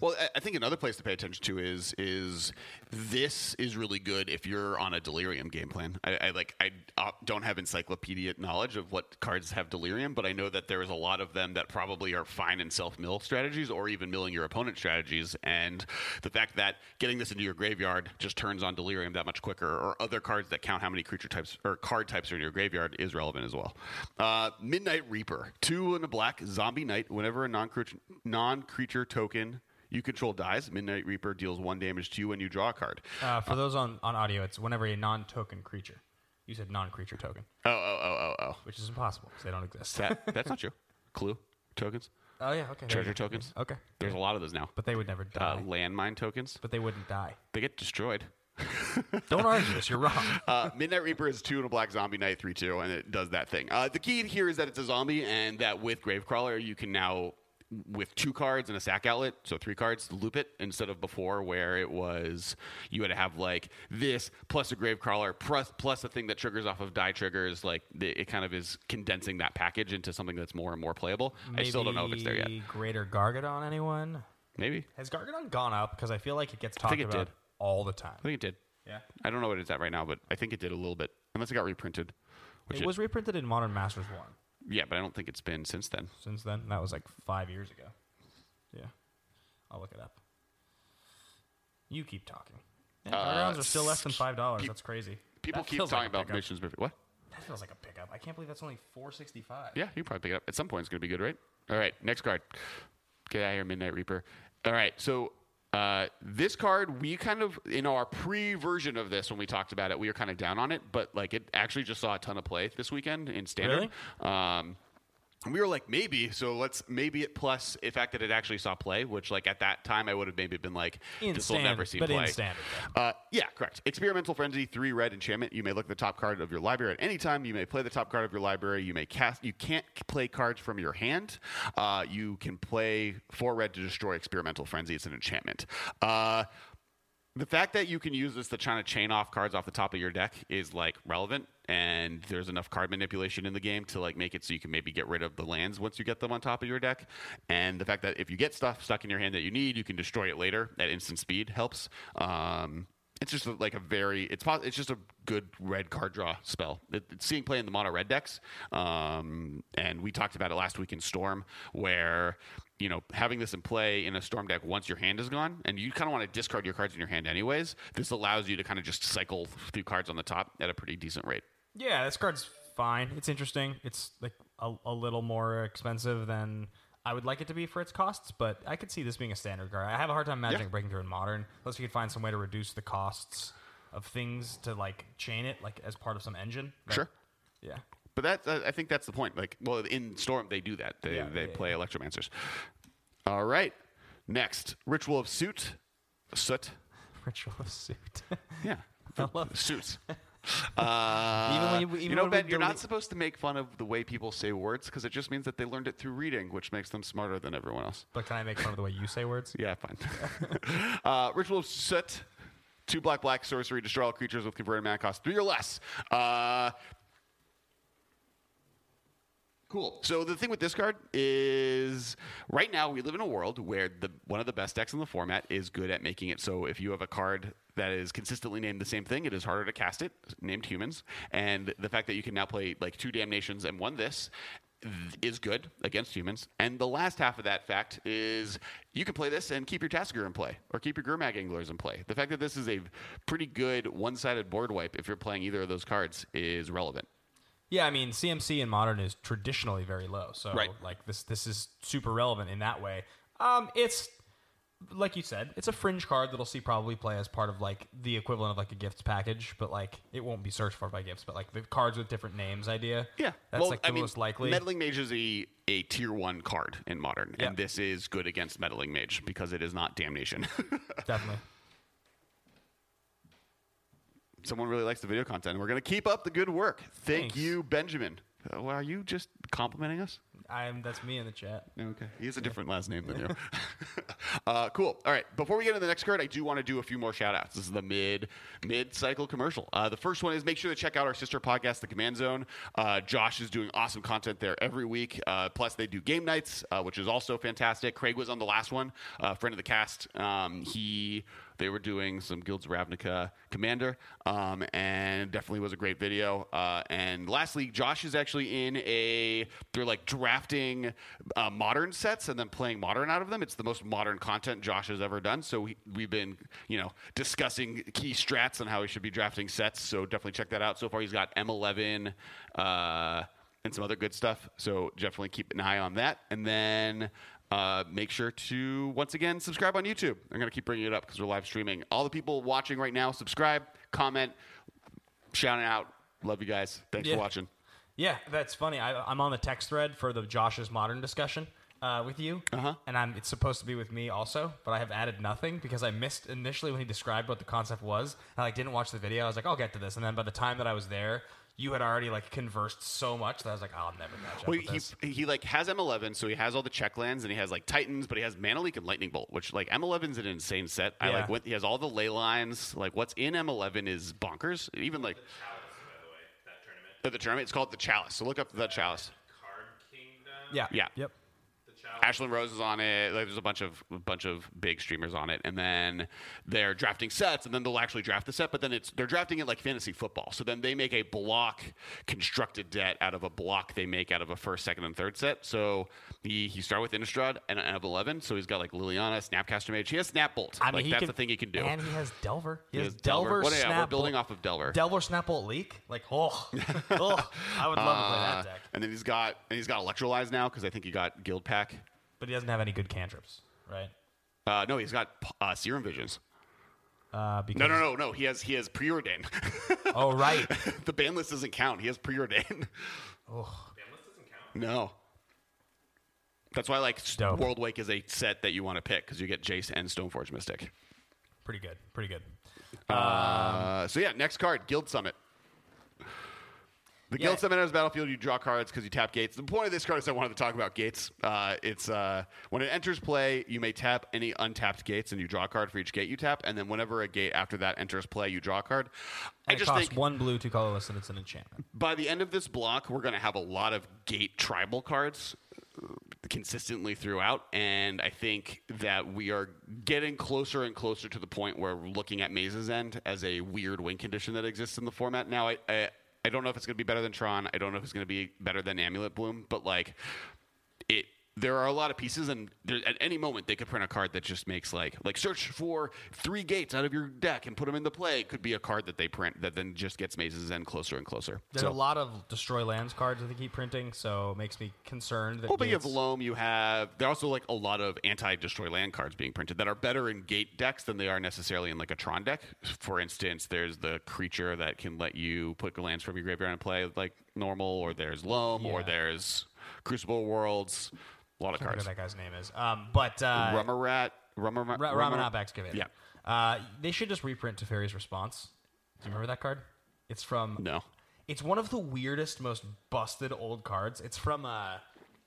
Well, I- think another place to pay attention to is is this is really good if you're on a delirium game plan. I, I like I uh, don't have encyclopedia knowledge of what cards have delirium, but I know that there is a lot of them that probably are fine in self mill strategies or even milling your opponent strategies. And the fact that getting this into your graveyard just turns on delirium that much quicker, or other cards that count how many creature types or card types are in your graveyard is relevant as well. Uh, Midnight Reaper, two in a black zombie knight. Whenever a non creature token you control dies. Midnight Reaper deals one damage to you when you draw a card. uh, for those on, on audio it's whenever a non-token creature you said non-creature token Oh, oh, oh, oh, oh. which is impossible because they don't exist. That *laughs* that's not true. Clue tokens, oh yeah, okay. there treasure go. tokens. Okay, There's a lot of those now. but they would never Uh, die. landmine tokens. but they wouldn't die. They get destroyed. *laughs* Don't argue this. You're wrong. *laughs* Uh, Midnight Reaper is two and a black zombie knight, three two, and it does that thing. Uh, the key here is that it's a zombie, and that with Gravecrawler you can now, with two cards and a sack outlet, so three cards, loop it instead of before where it was you had to have like this plus a Gravecrawler plus plus a thing that triggers off of die triggers. Like the, it kind of is condensing that package into something that's more and more playable. I still don't know if it's there yet. Maybe Greater Gargadon, anyone? Maybe Has Gargadon gone up? Because I feel like it gets talked it about did. all the time. I think it did. Yeah. I don't know what it's at right now, but I think it did a little bit, unless it got reprinted. Which It was reprinted in Modern Masters 1 yeah, but I don't think it's been since then. since then. That was like five years ago. Yeah. I'll look it up. You keep talking. Yeah, Uh, Gargadons are still less than $5. pe- That's crazy. People That keep talking like about pickup. missions. What? That feels like a pickup. I can't believe that's only 465 Yeah, you probably pick it up. At some point, it's going to be good, right? All right, next card. Get out of here, Midnight Reaper. All right, so uh, this card, we kind of, in our pre version of this, when we talked about it, we were kind of down on it, but like it actually just saw a ton of play this weekend in standard. Um, and we were like, maybe. So let's maybe it plus the fact that it actually saw play, which like at that time I would have maybe been like, this will never see but play. in standard, Uh, yeah, correct. Experimental Frenzy, three red enchantment. You may look at the top card of your library at any time. You may play the top card of your library. You may cast. You can't play cards from your hand. Uh, you can play four red to destroy Experimental Frenzy. It's an enchantment. Uh, the fact that you can use this to try to chain off cards off the top of your deck is like relevant and there's enough card manipulation in the game to like make it so you can maybe get rid of the lands once you get them on top of your deck and the fact that if you get stuff stuck in your hand that you need you can destroy it later at instant speed helps um, it's just like a very it's it's just a good red card draw spell. It, it's seeing play in the mono red decks, um, and we talked about it last week in Storm, where you know having this in play in a Storm deck once your hand is gone, and you kind of want to discard your cards in your hand anyways. This allows you to kind of just cycle through cards on the top at a pretty decent rate. Yeah, this card's fine. It's interesting. It's like a, a little more expensive than I would like it to be for its costs, but I could see this being a standard card. I have a hard time imagining Yeah. breaking through in modern, unless you could find some way to reduce the costs of things to like chain it, like as part of some engine. That- Sure. Yeah. But that uh, I think that's the point. Like, well, in Storm they do that. They Yeah, they yeah, play Electromancers. All right. Next, Ritual of Suit. Soot. Ritual of suit. *laughs* Yeah. I love- *laughs* suits. *laughs* Uh, Even when you, even you know, Ben, you're not supposed to make fun of the way people say words because it just means that they learned it through reading, which makes them smarter than everyone else. but can I make fun of the way you say words? Yeah, fine. uh, Ritual of Soot. Two black black sorcery, destroy all creatures with converted mana cost three or less. Uh, Cool. So the thing with this card is, right now we live in a world where the one of the best decks in the format is good at making it so if you have a card that is consistently named the same thing, it is harder to cast it, named humans. And the fact that you can now play like two damnations and one this is good against humans. And the last half of that fact is you can play this and keep your Tasigur in play or keep your Gurmag Anglers in play. The fact that this is a pretty good one-sided board wipe if you're playing either of those cards is relevant. Yeah, I mean CMC in modern is traditionally very low, so Right. like this this is super relevant in that way. Um, it's like you said, it's a fringe card that'll see probably play as part of like the equivalent of like a gifts package, but like it won't be searched for by gifts, but like the cards with different names idea. Yeah, that's well, like the I mean, most likely. Meddling Mage is a, a tier one card in modern, Yeah. and this is good against Meddling Mage because it is not Damnation. *laughs* Definitely. Someone really likes the video content, we're going to keep up the good work. Thank Thanks. you, Benjamin. Uh, well, are you just complimenting us? I'm that's me in the chat. Okay. He has a different last name than you. *laughs* *laughs* uh, cool. All right. Before we get into the next card, I do want to do a few more shout outs. This is the mid mid cycle commercial. Uh, the first one is make sure to check out our sister podcast, The Command Zone. Uh, Josh is doing awesome content there every week. Uh, plus, they do game nights, uh, which is also fantastic. Craig was on the last one, uh, friend of the cast. Um, he they were doing some Guilds Ravnica Commander, um, and definitely was a great video. Uh, and lastly, Josh is actually in a they're like drafting uh, modern sets and then playing modern out of them. It's the most modern content Josh has ever done. So we, we've been you know discussing key strats on how he should be drafting sets. So definitely check that out. So far, he's got M11. Uh, and some other good stuff. So definitely keep an eye on that. And then uh, make sure to once again subscribe on YouTube. I'm going to keep bringing it up because we're live streaming. All the people watching right now, subscribe, comment, shouting out. Love you guys. Thanks Yeah. for watching. Yeah, that's funny. I, I'm on the text thread for the Josh's modern discussion uh, with you, Uh-huh. and I'm it's supposed to be with me also, but I have added nothing because I missed initially when he described what the concept was. I like didn't watch the video. I was like, I'll get to this, and then by the time that I was there, you had already like conversed so much that I was like, I'll never match up Well, with he, this. he like has M11, so he has all the check lands, and he has like Titans, but he has Mana Leak and Lightning Bolt, which like M11's an insane set. I like what he has all the ley lines. Like what's in M11 is bonkers. Even like that tournament. uh, the tournament, it's called the Chalice. So look up the Chalice. Card Kingdom. Yeah, Yeah. yep. Ashlyn Rose is on it. Like, there's a bunch of a bunch of big streamers on it, and then they're drafting sets, and then they'll actually draft the set. But then it's they're drafting it like fantasy football. So then they make a block constructed debt out of a block they make out of a first, second, and third set. So he he started with Innistrad and M11. So he's got like Liliana, Snapcaster Mage. He has Snap Bolt. I mean, like that's can, the thing he can do. and he has Delver. He, He has has Delver. What, yeah, we're building off of Delver. Delver Snapbolt Leak. Like, oh, *laughs* oh, I would love to play Uh, that deck, and then he's got and he's got Electrolyze now because I think he got Guildpact. But he doesn't have any good cantrips, right? Uh, no, he's got uh, Serum Visions. Uh, because, No, no, no, no. He has he has preordain. *laughs* Oh, right. the ban list doesn't count. He has preordain. Banlist doesn't count. no. That's why like Dope. Worldwake is a set that you want to pick because you get Jace and Stoneforge Mystic. Pretty good. Pretty good. Uh, so yeah, next card, Guild Summit. The Yeah. Guild Summit enters battlefield. You draw cards because you tap gates. The point of this card is I wanted to talk about gates. Uh, it's uh, when it enters play, you may tap any untapped gates, and you draw a card for each gate you tap. And then whenever a gate after that enters play, you draw a card. I And it just costs think one blue, two colorless, and it's an enchantment. by the end of this block, we're going to have a lot of gate tribal cards uh, consistently throughout. And I think that we are getting closer and closer to the point where we're looking at Maze's End as a weird win condition that exists in the format. Now, I, I, I don't know if it's going to be better than Tron. I don't know if it's going to be better than Amulet Bloom, but like it. There are a lot of pieces, and there, at any moment they could print a card that just makes like like search for three gates out of your deck and put them into play. It could be a card that they print that then just gets Maze's End closer and closer. There's So- a lot of destroy lands cards that they keep printing, so it makes me concerned that. Well, but you have Loam, you have there are also like a lot of anti-destroy land cards being printed that are better in gate decks than they are necessarily in like a Tron deck. For instance, there's the creature that can let you put lands from your graveyard and play like normal, or there's Loam, or there's Crucible Worlds. A lot of I cards. that guy's name is. Um, but uh, Rummerat, Rummer, Ra- Rummer- Ramunap Excavator. Yeah. Uh, they should just reprint Teferi's response. Do you remember that card? It's from. No. It's one of the weirdest, most busted old cards. It's from uh,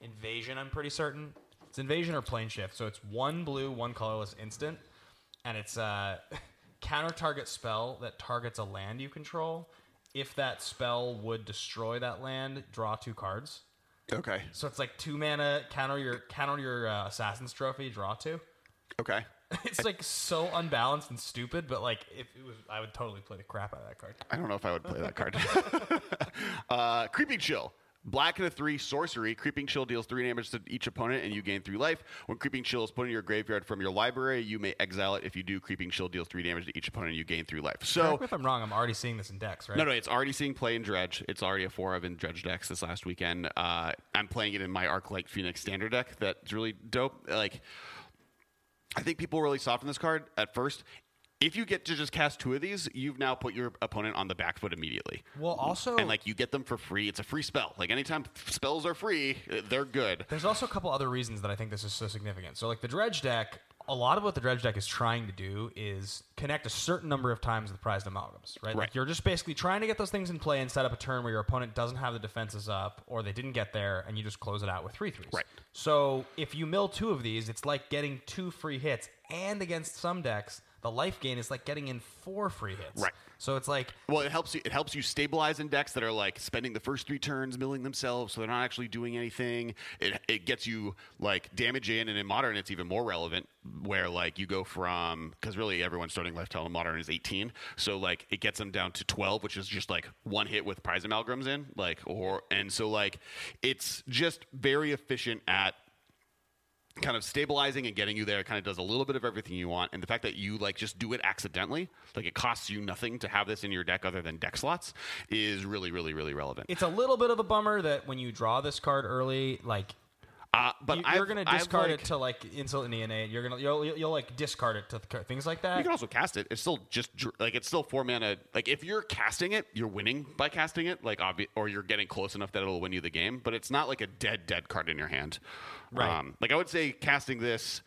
Invasion, I'm pretty certain. It's Invasion or Planeshift. So it's one blue, one colorless instant. And it's a *laughs* counter target spell that targets a land you control. If that spell would destroy that land, draw two cards. Okay. So it's like two mana counter your counter your uh, assassin's trophy, draw two. Okay. *laughs* It's like so unbalanced and stupid, but like if it was, I would totally play the crap out of that card. I don't know if I would play that card. *laughs* uh, Creeping Chill. Black and a three sorcery. Creeping Chill deals three damage to each opponent, and you gain three life. When Creeping Chill is put in your graveyard from your library, you may exile it. If you do, Creeping Chill deals three damage to each opponent, and you gain three life. So, if I'm wrong. I'm already seeing this in decks, right? no, no, it's already seeing play in Dredge. It's already a four of in Dredge decks this last weekend. Uh, I'm playing it in my Arclight Phoenix standard deck. That's really dope. Like, I think people were really soft on this card at first. If you get to just cast two of these, you've now put your opponent on the back foot immediately. Well, also, and like you get them for free. It's a free spell. Like anytime spells are free, uh, they're good. There's also a couple other reasons that I think this is so significant. So, like the dredge deck, a lot of what the dredge deck is trying to do is connect a certain number of times with prized amalgams, right? Like you're just basically trying to get those things in play and set up a turn where your opponent doesn't have the defenses up or they didn't get there, and you just close it out with three threes. Right. So if you mill two of these, it's like getting two free hits, and against some decks, the life gain is like getting in four free hits. Right. So it's like Well, it helps you. It helps you stabilize in decks that are like spending the first three turns milling themselves, so they're not actually doing anything. It it gets you like damage in, and in modern, it's even more relevant. Where like you go from because really everyone's starting left tail in modern is 18, so like it gets them down to 12, which is just like one hit with prize amalgams in, like or and so like it's just very efficient at kind of stabilizing and getting you there kind of does a little bit of everything you want and the fact that you like just do it accidentally like it costs you nothing to have this in your deck other than deck slots is really really really relevant. It's a little bit of a bummer that when you draw this card early, like uh, but you, are going to discard like- it to like Insolent Neonate. You're gonna you'll, you'll, you'll like discard it to th- things like that. you can also cast it. It's still just like it's still four mana. Like if you're casting it, you're winning by casting it. Like obvi- or you're getting close enough that it'll win you the game. But it's not like a dead dead card in your hand. Right. Um, like I would say, casting this.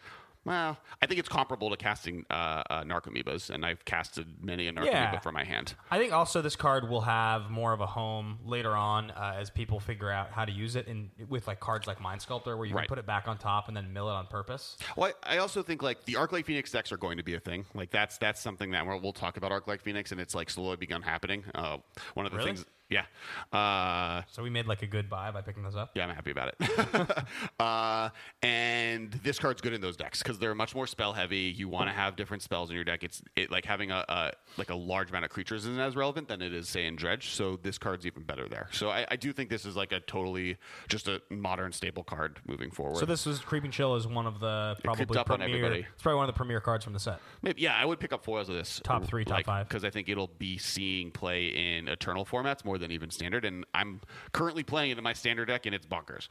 Well, I think it's comparable to casting uh, uh, Narcomoebas, and I've casted many a Narcomoeba Yeah. from my hand. I think also this card will have more of a home later on uh, as people figure out how to use it in with like cards like Mind Sculptor, where you Right. can put it back on top and then mill it on purpose. Well, I, I also think like the Arclight Phoenix decks are going to be a thing. Like that's that's something that we'll, we'll talk about Arclight Phoenix, and it's like slowly begun happening. Uh, one of the Really? things, yeah, uh, So we made like a good buy by picking those up. yeah, I'm happy about it. *laughs* uh, and this card's good in those decks because they're much more spell heavy. You want to have different spells in your deck. It's it, like having a, a like a large amount of creatures isn't as relevant than it is say in Dredge. So this card's even better there. So I, I do think this is like a totally just a modern staple card moving forward. So this was Creeping Chill is one of the probably creeped up on premier. It's probably one of the premier cards from the set. Maybe, yeah, I would pick up foils of this. Top three, top five. Because I think it'll be seeing play in eternal formats more than even standard. And I'm currently playing it in my standard deck, and it's bonkers.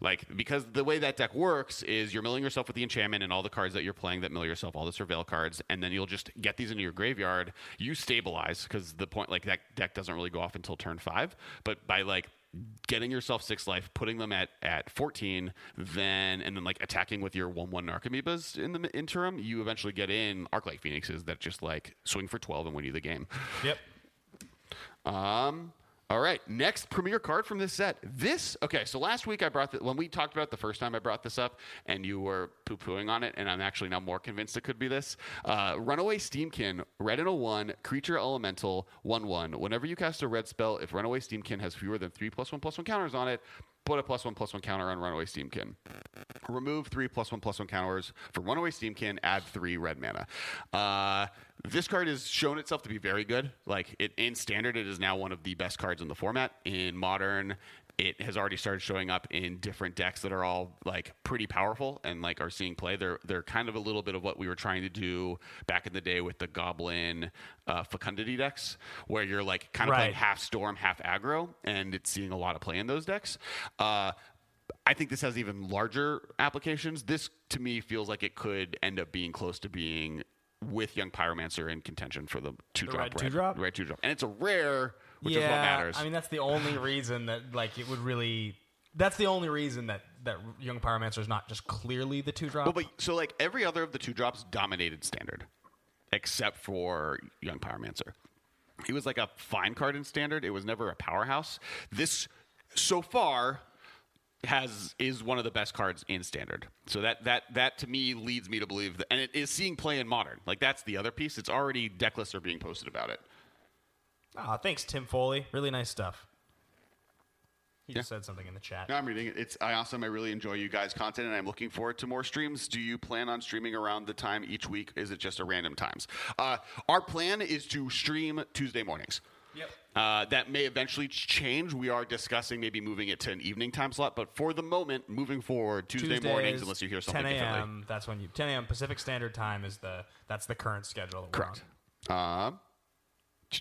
Like, because the way that deck works is you're milling yourself with the enchantment and all the cards that you're playing that mill yourself, all the surveil cards, and then you'll just get these into your graveyard. You stabilize, because the point, like, that deck doesn't really go off until turn five. But by, like, getting yourself six life, putting them at, at 14, then and then like attacking with your 1 1 Narcomoebas in the interim, you eventually get in Arclight Phoenixes that just like swing for 12 and win you the game. Yep. Um, all right, next premier card from this set. This okay. So last week I brought the, when we talked about the first time I brought this up, and you were poo pooing on it, and I'm actually now more convinced it could be this. Uh, Runaway Steamkin, red and a one, creature elemental, one one. Whenever you cast a red spell, if Runaway Steamkin has fewer than three plus one plus one counters on it, put a plus one plus one counter on Runaway Steamkin. Remove three plus one plus one counters for Runaway Steamkin. Add three red mana. Uh, this card has shown itself to be very good. Like it in standard, it is now one of the best cards in the format. In modern, it has already started showing up in different decks that are all like pretty powerful and like are seeing play. They're they're kind of a little bit of what we were trying to do back in the day with the Goblin uh, Fecundity decks, where you're like kind of playing half storm, half aggro, and it's seeing a lot of play in those decks. Uh, I think this has even larger applications. This to me feels like it could end up being close to being with Young Pyromancer in contention for the two drop red two-drop? red two drop, and it's a rare, which yeah, is what matters. I mean that's the only reason that like it would really. That's the only reason that that Young Pyromancer is not just clearly the two drop. Well, but so like every other of the two drops dominated standard, except for Young Pyromancer. He was like a fine card in standard. It was never a powerhouse. This so far has is one of the best cards in standard. So that that that to me leads me to believe that, and it is seeing play in modern. Like that's the other piece. It's already deck lists are being posted about it. Ah, thanks, Tim Foley. Really nice stuff. He just said something in the chat. No, I'm reading it. It's I awesome. I really enjoy you guys' content, and I'm looking forward to more streams. Do you plan on streaming around the time each week? Is it just a random times? Uh, our plan is to stream Tuesday mornings. Yep. Uh, that may eventually change. We are discussing maybe moving it to an evening time slot, but for the moment, moving forward, Tuesday Tuesdays, mornings, unless you hear something 10 differently. a.m. That's when you 10 a.m. Pacific Standard Time is the that's the current schedule. That we're Correct. Um, *tsk*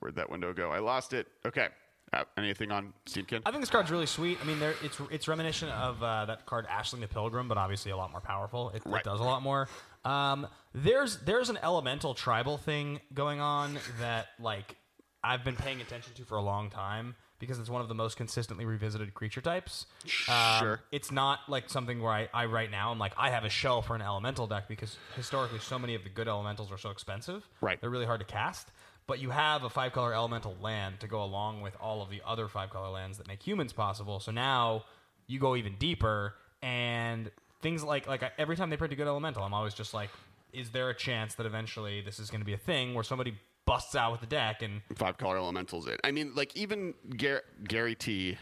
where'd that window go? I lost it. Okay. Uh, anything on Steamkin? I think this card's really sweet. I mean, there, it's it's reminiscent of uh, that card Ashling the Pilgrim, but obviously a lot more powerful. It, Right. it does a lot more. Um, there's there's an elemental tribal thing going on that like I've been paying attention to for a long time because it's one of the most consistently revisited creature types. Um, Sure. It's not like something where I, I right now I'm like I have a shell for an elemental deck because historically so many of the good elementals are so expensive. Right. They're really hard to cast. But you have a five color elemental land to go along with all of the other five color lands that make humans possible. So now you go even deeper, and things like like I- every time they print a good elemental, I'm always just like, is there a chance that eventually this is going to be a thing where somebody busts out with the deck and Five color elementals. It. I mean, like even Gar- Gary T.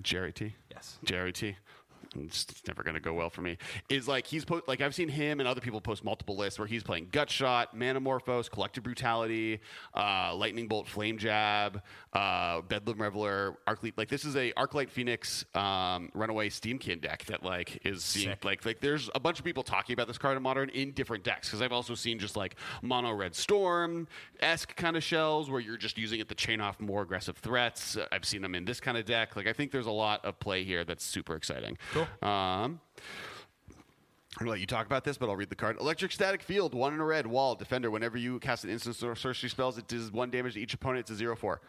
Gerry T. yes, Gerry T. It's it's never going to go well for me. Is like he's po- like I've seen him and other people post multiple lists where he's playing Gut Shot, Manamorphose, Collective Brutality, uh, Lightning Bolt, Flame Jab, uh, Bedlam Reveler, Arclight. Like this is a Arclight Phoenix um, Runaway Steamkin deck that like is seeing Sick. like like there's a bunch of people talking about this card in Modern in different decks because I've also seen just like Mono Red Storm esque kind of shells where you're just using it to chain off more aggressive threats. I've seen them in this kind of deck. Like I think there's a lot of play here that's super exciting. Cool. Um, I'm gonna let you talk about this, but I'll read the card. Electrostatic Field, one in a red wall defender. Whenever you cast an instant or sorcery spells, it does one damage to each opponent. It's a zero four.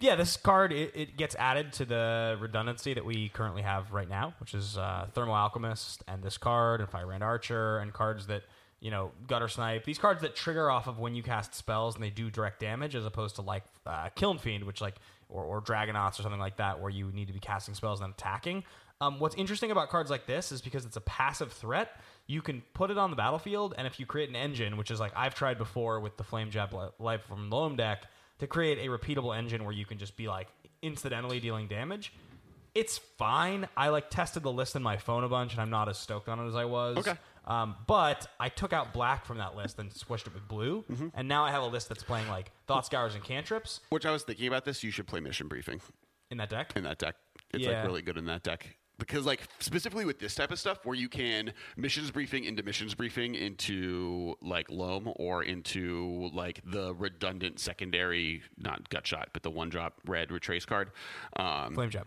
yeah, this card it, it gets added to the redundancy that we currently have right now, which is uh, Thermo-Alchemist and this card and Firebrand Archer and cards that you know Guttersnipe. These cards that trigger off of when you cast spells and they do direct damage, as opposed to like uh, Kiln Fiend, which like or, or Dragonauts or something like that, where you need to be casting spells and then attacking. Um, what's interesting about cards like this is because it's a passive threat, you can put it on the battlefield, and if you create an engine, which is like I've tried before with the Flame Jab Life from Loam deck, to create a repeatable engine where you can just be like incidentally dealing damage. It's fine. I like tested the list in my phone a bunch, and I'm not as stoked on it as I was. Okay. Um, but I took out black from that list and squished it with blue, and now I have a list that's playing like Thought Scours and Cantrips Which I was thinking about this. You should play Mission Briefing in that deck. in that deck. It's Yeah. like really good in that deck. Because like specifically with this type of stuff where you can missions briefing into missions briefing into like loam or into like the redundant secondary not gut shot but the one drop red retrace card um, Flame Jab.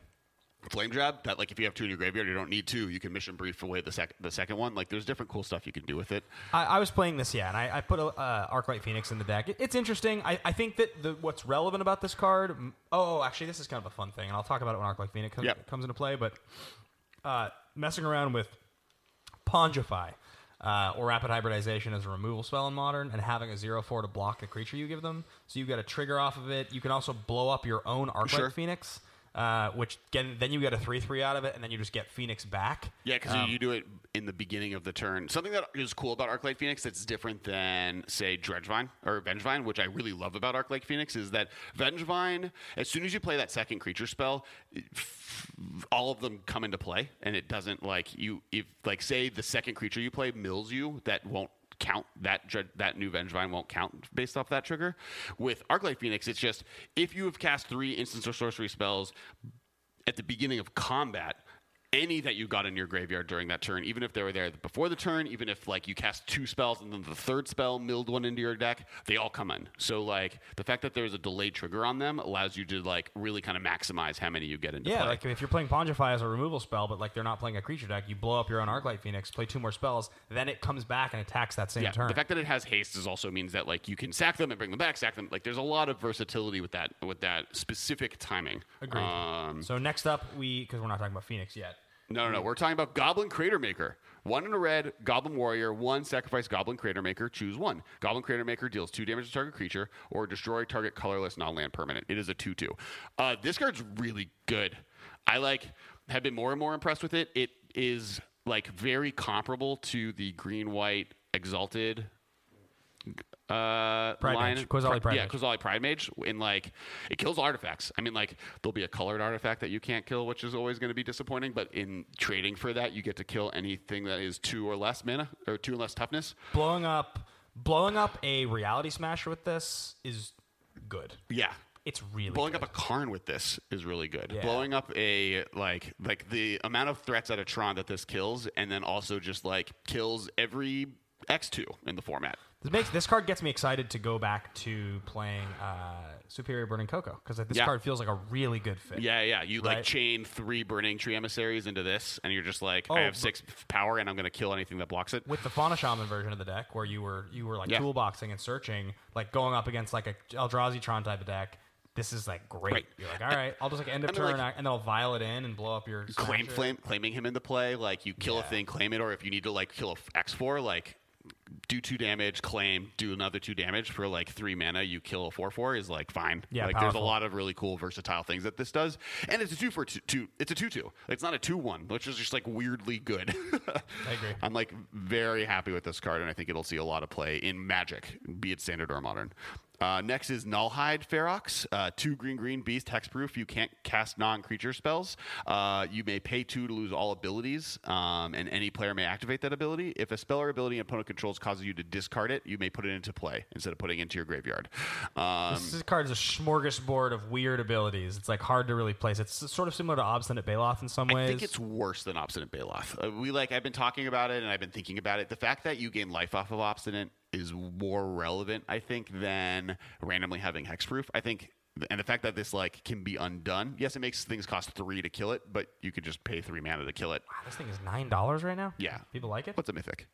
flame jab that like if you have two in your graveyard you don't need two you can mission brief away the sec- the second one like there's different cool stuff you can do with it I, I was playing this, yeah, and I, I put a uh, Arclight Phoenix in the deck. It- it's interesting. I, I think that the, what's relevant about this card. Oh, actually, this is kind of a fun thing, and I'll talk about it when Arclight Phoenix comes, Yep. comes into play. But uh, messing around with Pongify uh, or Rapid Hybridization as a removal spell in Modern, and having a zero four to block the creature you give them, so you get a trigger off of it. You can also blow up your own Arclight Sure. Phoenix. Uh, which get, then you get a three three out of it, and then you just get Phoenix back. Yeah, because Um, you do it in the beginning of the turn. Something that is cool about Arc Arclight Phoenix that's different than, say, Dredgevine or Vengevine, which I really love about Arc Arclight Phoenix, is that Vengevine, as soon as you play that second creature spell, f- all of them come into play, and it doesn't like you. If like say the second creature you play mills you, that won't count that that new Vengevine won't count based off that trigger. With Arclight Phoenix, it's just if you have cast three instants or sorcery spells at the beginning of combat any that you got in your graveyard during that turn even if they were there before the turn even if like you cast two spells and then the third spell milled one into your deck they all come in so like the fact that there's a delayed trigger on them allows you to like really kind of maximize how many you get into Yeah, play like if you're playing Pongify as a removal spell, but like they're not playing a creature deck, you blow up your own Arclight Phoenix, play two more spells, then it comes back and attacks that same yeah, turn. the fact that it has haste is also means that like you can sack them and bring them back, sack them. Like there's a lot of versatility with that with that specific timing. Agreed. Um, so next up, we because we're not talking about Phoenix yet. No, no, no. We're talking about Goblin Crater Maker. One in a red, Goblin Warrior, one sacrifice Goblin Crater Maker, choose one. Goblin Crater Maker deals two damage to target creature or destroy target colorless non land permanent. It is a 2 2. Uh, this card's really good. I like, have been more and more impressed with it. It is like very comparable to the green white exalted uh, Pride line, Mage. Pride yeah, Mage. Pride Mage. In like, it kills artifacts. I mean, like, there'll be a colored artifact that you can't kill, which is always going to be disappointing. But in trading for that, you get to kill anything that is two or less mana or two or less toughness. blowing up blowing up a reality smasher with this is good. Yeah. It's really Blowing good. up a Karn with this is really good. Yeah. Blowing up a like like the amount of threats at a Tron that this kills, and then also just like kills every X two in the format. This makes this card gets me excited to go back to playing uh, Superior Burning Cocoa because this Yeah. card feels like a really good fit. Yeah, yeah. You like chain three burning tree emissaries into this, and you're just like, Oh, I have six power, and I'm going to kill anything that blocks it. With the Fauna Shaman version of the deck, where you were you were like Yeah. toolboxing and searching, like going up against like a Eldrazi Tron type of deck, this is like great. Right. You're like, all right, I'll just like end of and turn like- and then I'll vial it in and blow up your Claim flame, claiming him into play. Like you kill a thing, claim it, or if you need to like kill a X four, like do two damage, claim, do another two damage for like three mana. You kill a four four is like fine. Yeah, like there's a lot of really cool versatile things that this does, and it's a two for two. two it's a two two. It's not a two one, which is just like weirdly good. *laughs* I agree. I'm like very happy with this card, and I think it'll see a lot of play in Magic, be it standard or modern. Uh, next is Nullhide Ferox, uh, two green green beast hexproof. You can't cast non creature spells. Uh, you may pay two to lose all abilities, um, and any player may activate that ability. If a spell or ability an opponent controls causes you to discard it, you may put it into play instead of putting it into your graveyard. Um, This card is a smorgasbord of weird abilities. It's like hard to really place. It's sort of similar to Obstinate Baloth in some ways. I think it's worse than Obstinate Baloth. Uh, we like I've been talking about it and I've been thinking about it. The fact that you gain life off of Obstinate is more relevant, I think, than randomly having hexproof. I think and the fact that this like can be undone. Yes, it makes things cost three to kill it, but you could just pay three mana to kill it. Wow, this thing is nine dollars right now. Yeah. people like it. What's a mythic?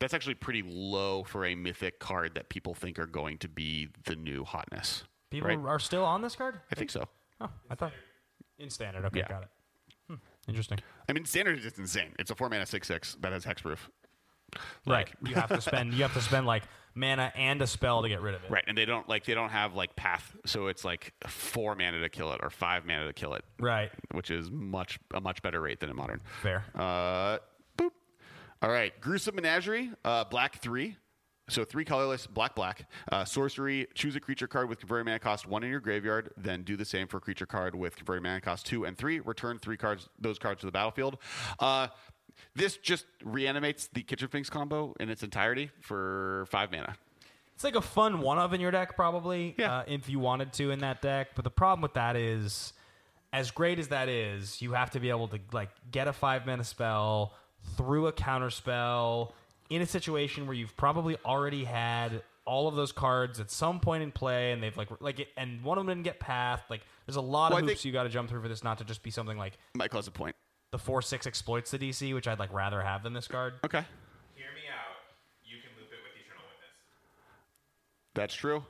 That's actually pretty low for a mythic card that people think are going to be the new hotness. People right? are still on this card. I think so. Oh, I thought in standard. Okay, Yeah. got it. Hmm, interesting. I mean, standard is just insane. It's a four mana six six that has hexproof. Right. you have to spend. You have to spend like mana and a spell to get rid of it. Right, and they don't like they don't have like path, so it's like four mana to kill it or five mana to kill it, Right. which is much a much better rate than in modern. Fair. Uh, boop. All right, gruesome menagerie, uh, black three. So three colorless, black black. Uh, sorcery. Choose a creature card with converted mana cost one in your graveyard. Then do the same for a creature card with converted mana cost two and three. Return three cards, those cards to the battlefield. Uh, this just reanimates the Kitchen Finks combo in its entirety for five mana. It's like a fun one of in your deck, probably. Yeah. Uh, if you wanted to in that deck, but the problem with that is, as great as that is, you have to be able to like get a five mana spell through a counter spell in a situation where you've probably already had all of those cards at some point in play, and they've like like it, and one of them didn't get pathed. Like, there's a lot Well, of hoops you got to jump through for this not to just be something like Michael has a point. The four six exploits Sidisi, which I'd like rather have than this card. Okay. Hear me out. You can loop it with Eternal Witness. That's true.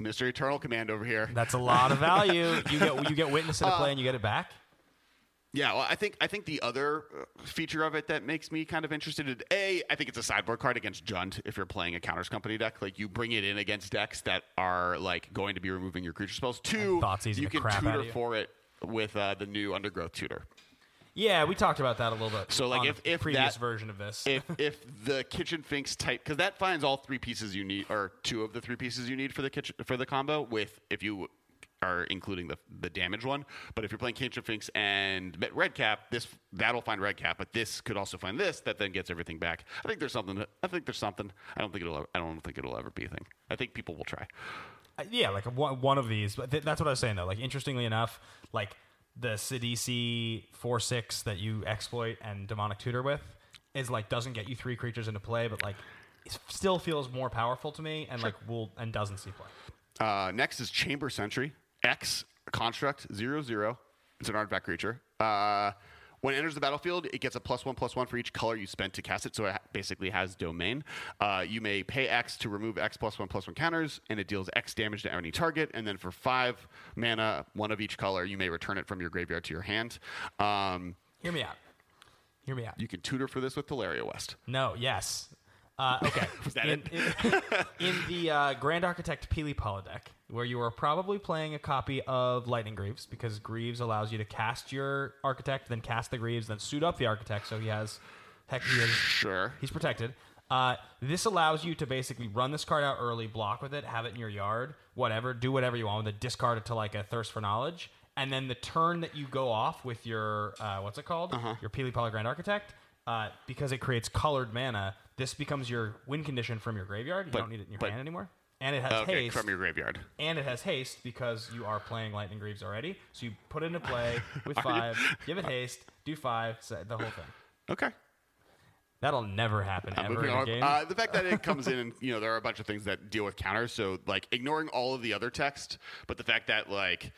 Mr. Eternal Command over here. That's a lot of value. *laughs* You get you get witness in a play and you get it back. Yeah, well, I think I think the other uh, feature of it that makes me kind of interested in a, I think it's a sideboard card against Jund if you're playing a counters company deck. Like you bring it in against decks that are like going to be removing your creature spells. Two, Thoughtseize you can tutor you. for it with uh, the new Undergrowth tutor. Yeah, we talked about that a little bit. So, like, if- the if previous that- version of this, if if the kitchen finks type because that finds all three pieces you need or two of the three pieces you need for the kitchen for the combo with if you are including the the damage one but if you're playing kitchen finks and red cap this that'll find red cap but this could also find this that then gets everything back i think there's something i think there's something i don't think it'll ever, i don't think it'll ever be a thing i think people will try Uh, yeah, like one, one of these. But th- that's what I was saying though. Like interestingly enough, like the Sidisi four six that you exploit and demonic tutor with is like doesn't get you three creatures into play, but like it still feels more powerful to me and like will and doesn't see play. Uh, next is Chamber Sentry. X construct zero zero. It's an artifact creature. Uh, when it enters the battlefield, it gets a plus one plus one for each color you spent to cast it. So it basically has domain. Uh, you may pay X to remove X plus one plus one counters, and it deals X damage to any target. And then for five mana, one of each color, you may return it from your graveyard to your hand. Um, Hear me out. Hear me out. you can tutor for this with Tolaria West. No, yes. Uh, okay. *laughs* In, in, in the uh, Grand Architect Pili-Pala deck, where you are probably playing a copy of Lightning Greaves, because Greaves allows you to cast your Architect, then cast the Greaves, then suit up the Architect, so he has, heck, he has, Sure. he's protected. Uh, this allows you to basically run this card out early, block with it, have it in your yard, whatever, do whatever you want with it, discard it to like a thirst for knowledge, and then the turn that you go off with your uh, what's it called, Uh-huh. your Pili-Pala Grand Architect, uh, because it creates colored mana. This becomes your win condition from your graveyard. You But- don't need it in your but- hand anymore, and it has Okay, haste from your graveyard. and it has haste because you are playing Lightning Greaves already. So you put it into play *laughs* with five, give it haste, do five, the whole thing. Okay. That'll never happen Uh, ever in a game. Uh, the fact that it comes in *laughs* and you know there are a bunch of things that deal with counters so like ignoring all of the other text but the fact that like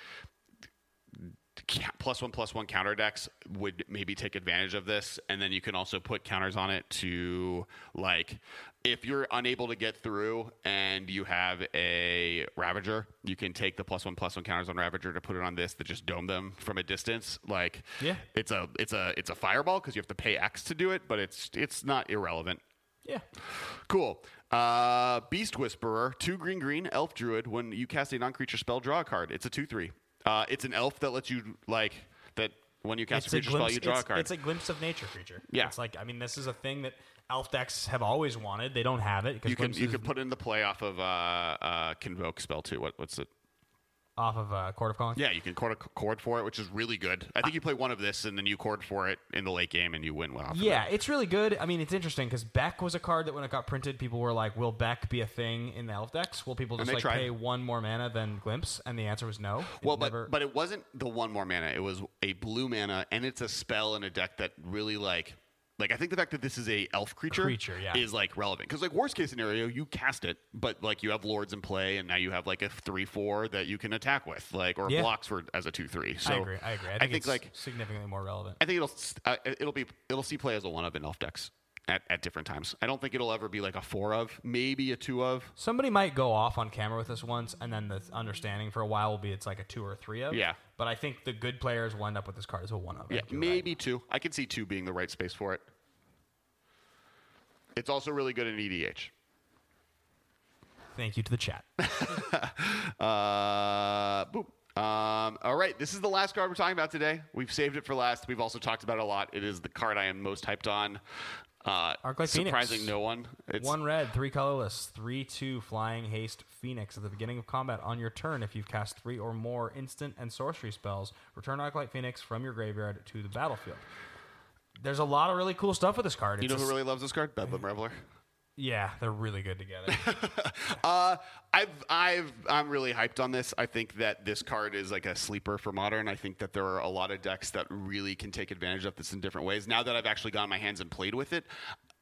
plus one plus one counter decks would maybe take advantage of this and then you can also put counters on it to like if you're unable to get through and you have a ravager you can take the plus one plus one counters on ravager to put it on this to just dome them from a distance like Yeah. it's a it's a it's a fireball because you have to pay x to do it but it's it's not irrelevant yeah. Cool. Uh, Beast Whisperer, two green green elf druid. When you cast a non creature spell, draw a card. It's a two three. Uh, it's an elf that lets you like that when you cast a creature spell, you draw it's, a card. it's a glimpse of nature creature. Yeah. It's like I mean, this is a thing that elf decks have always wanted. They don't have it because you can you can put in the play off of uh, uh, convoke spell too. What what's it? Off of uh, Chord of Calling. Yeah, you can cord a cord for it, which is really good. I think you play one of this and then you cord for it in the late game and you win one off. Yeah, it. it's really good. I mean, it's interesting because Beck was a card that when it got printed, people were like, "Will Beck be a thing in the elf decks? Will people just like tried. pay one more mana than Glimpse?" And the answer was no. It Well, but never- but it wasn't the one more mana. It was a blue mana, and it's a spell in a deck that really like. Like I think the fact that this is a elf creature, Creature, yeah. is like relevant because like worst case scenario you cast it, but like you have lords in play and now you have like a three four that you can attack with, like or Yeah. blocks for as a two three. So I agree. I agree. I I think, think, it's like significantly more relevant. I think it'll uh, it'll be it'll see play as a one of in elf decks at, at different times. I don't think it'll ever be like a four of, maybe a two of. Somebody might go off on camera with this once, and then the understanding for a while will be it's like a two or three of. Yeah. But I think the good players will end up with this card as a one of. I Yeah, think you're right. maybe two. I can see two being the right space for it. It's also really good in EDH. Thank you to the chat. *laughs* Uh, boop. Um, all right, this is the last card we're talking about today. We've saved it for last. We've also talked about it a lot. It is the card I am most hyped on. Uh, Arclight Phoenix. surprising no one. It's, One red, three colorless, three two flying haste phoenix at the beginning of combat on your turn. If you've cast three or more instant and sorcery spells, return Arclight Phoenix from your graveyard to the battlefield. There's a lot of really cool stuff with this card. You It's know who really loves this card? Bedlam Reveler. Yeah, they're really good together. *laughs* Uh, I've, I've, I'm really hyped on this. I think that this card is like a sleeper for modern. I think that there are a lot of decks that really can take advantage of this in different ways. Now that I've actually gotten my hands and played with it,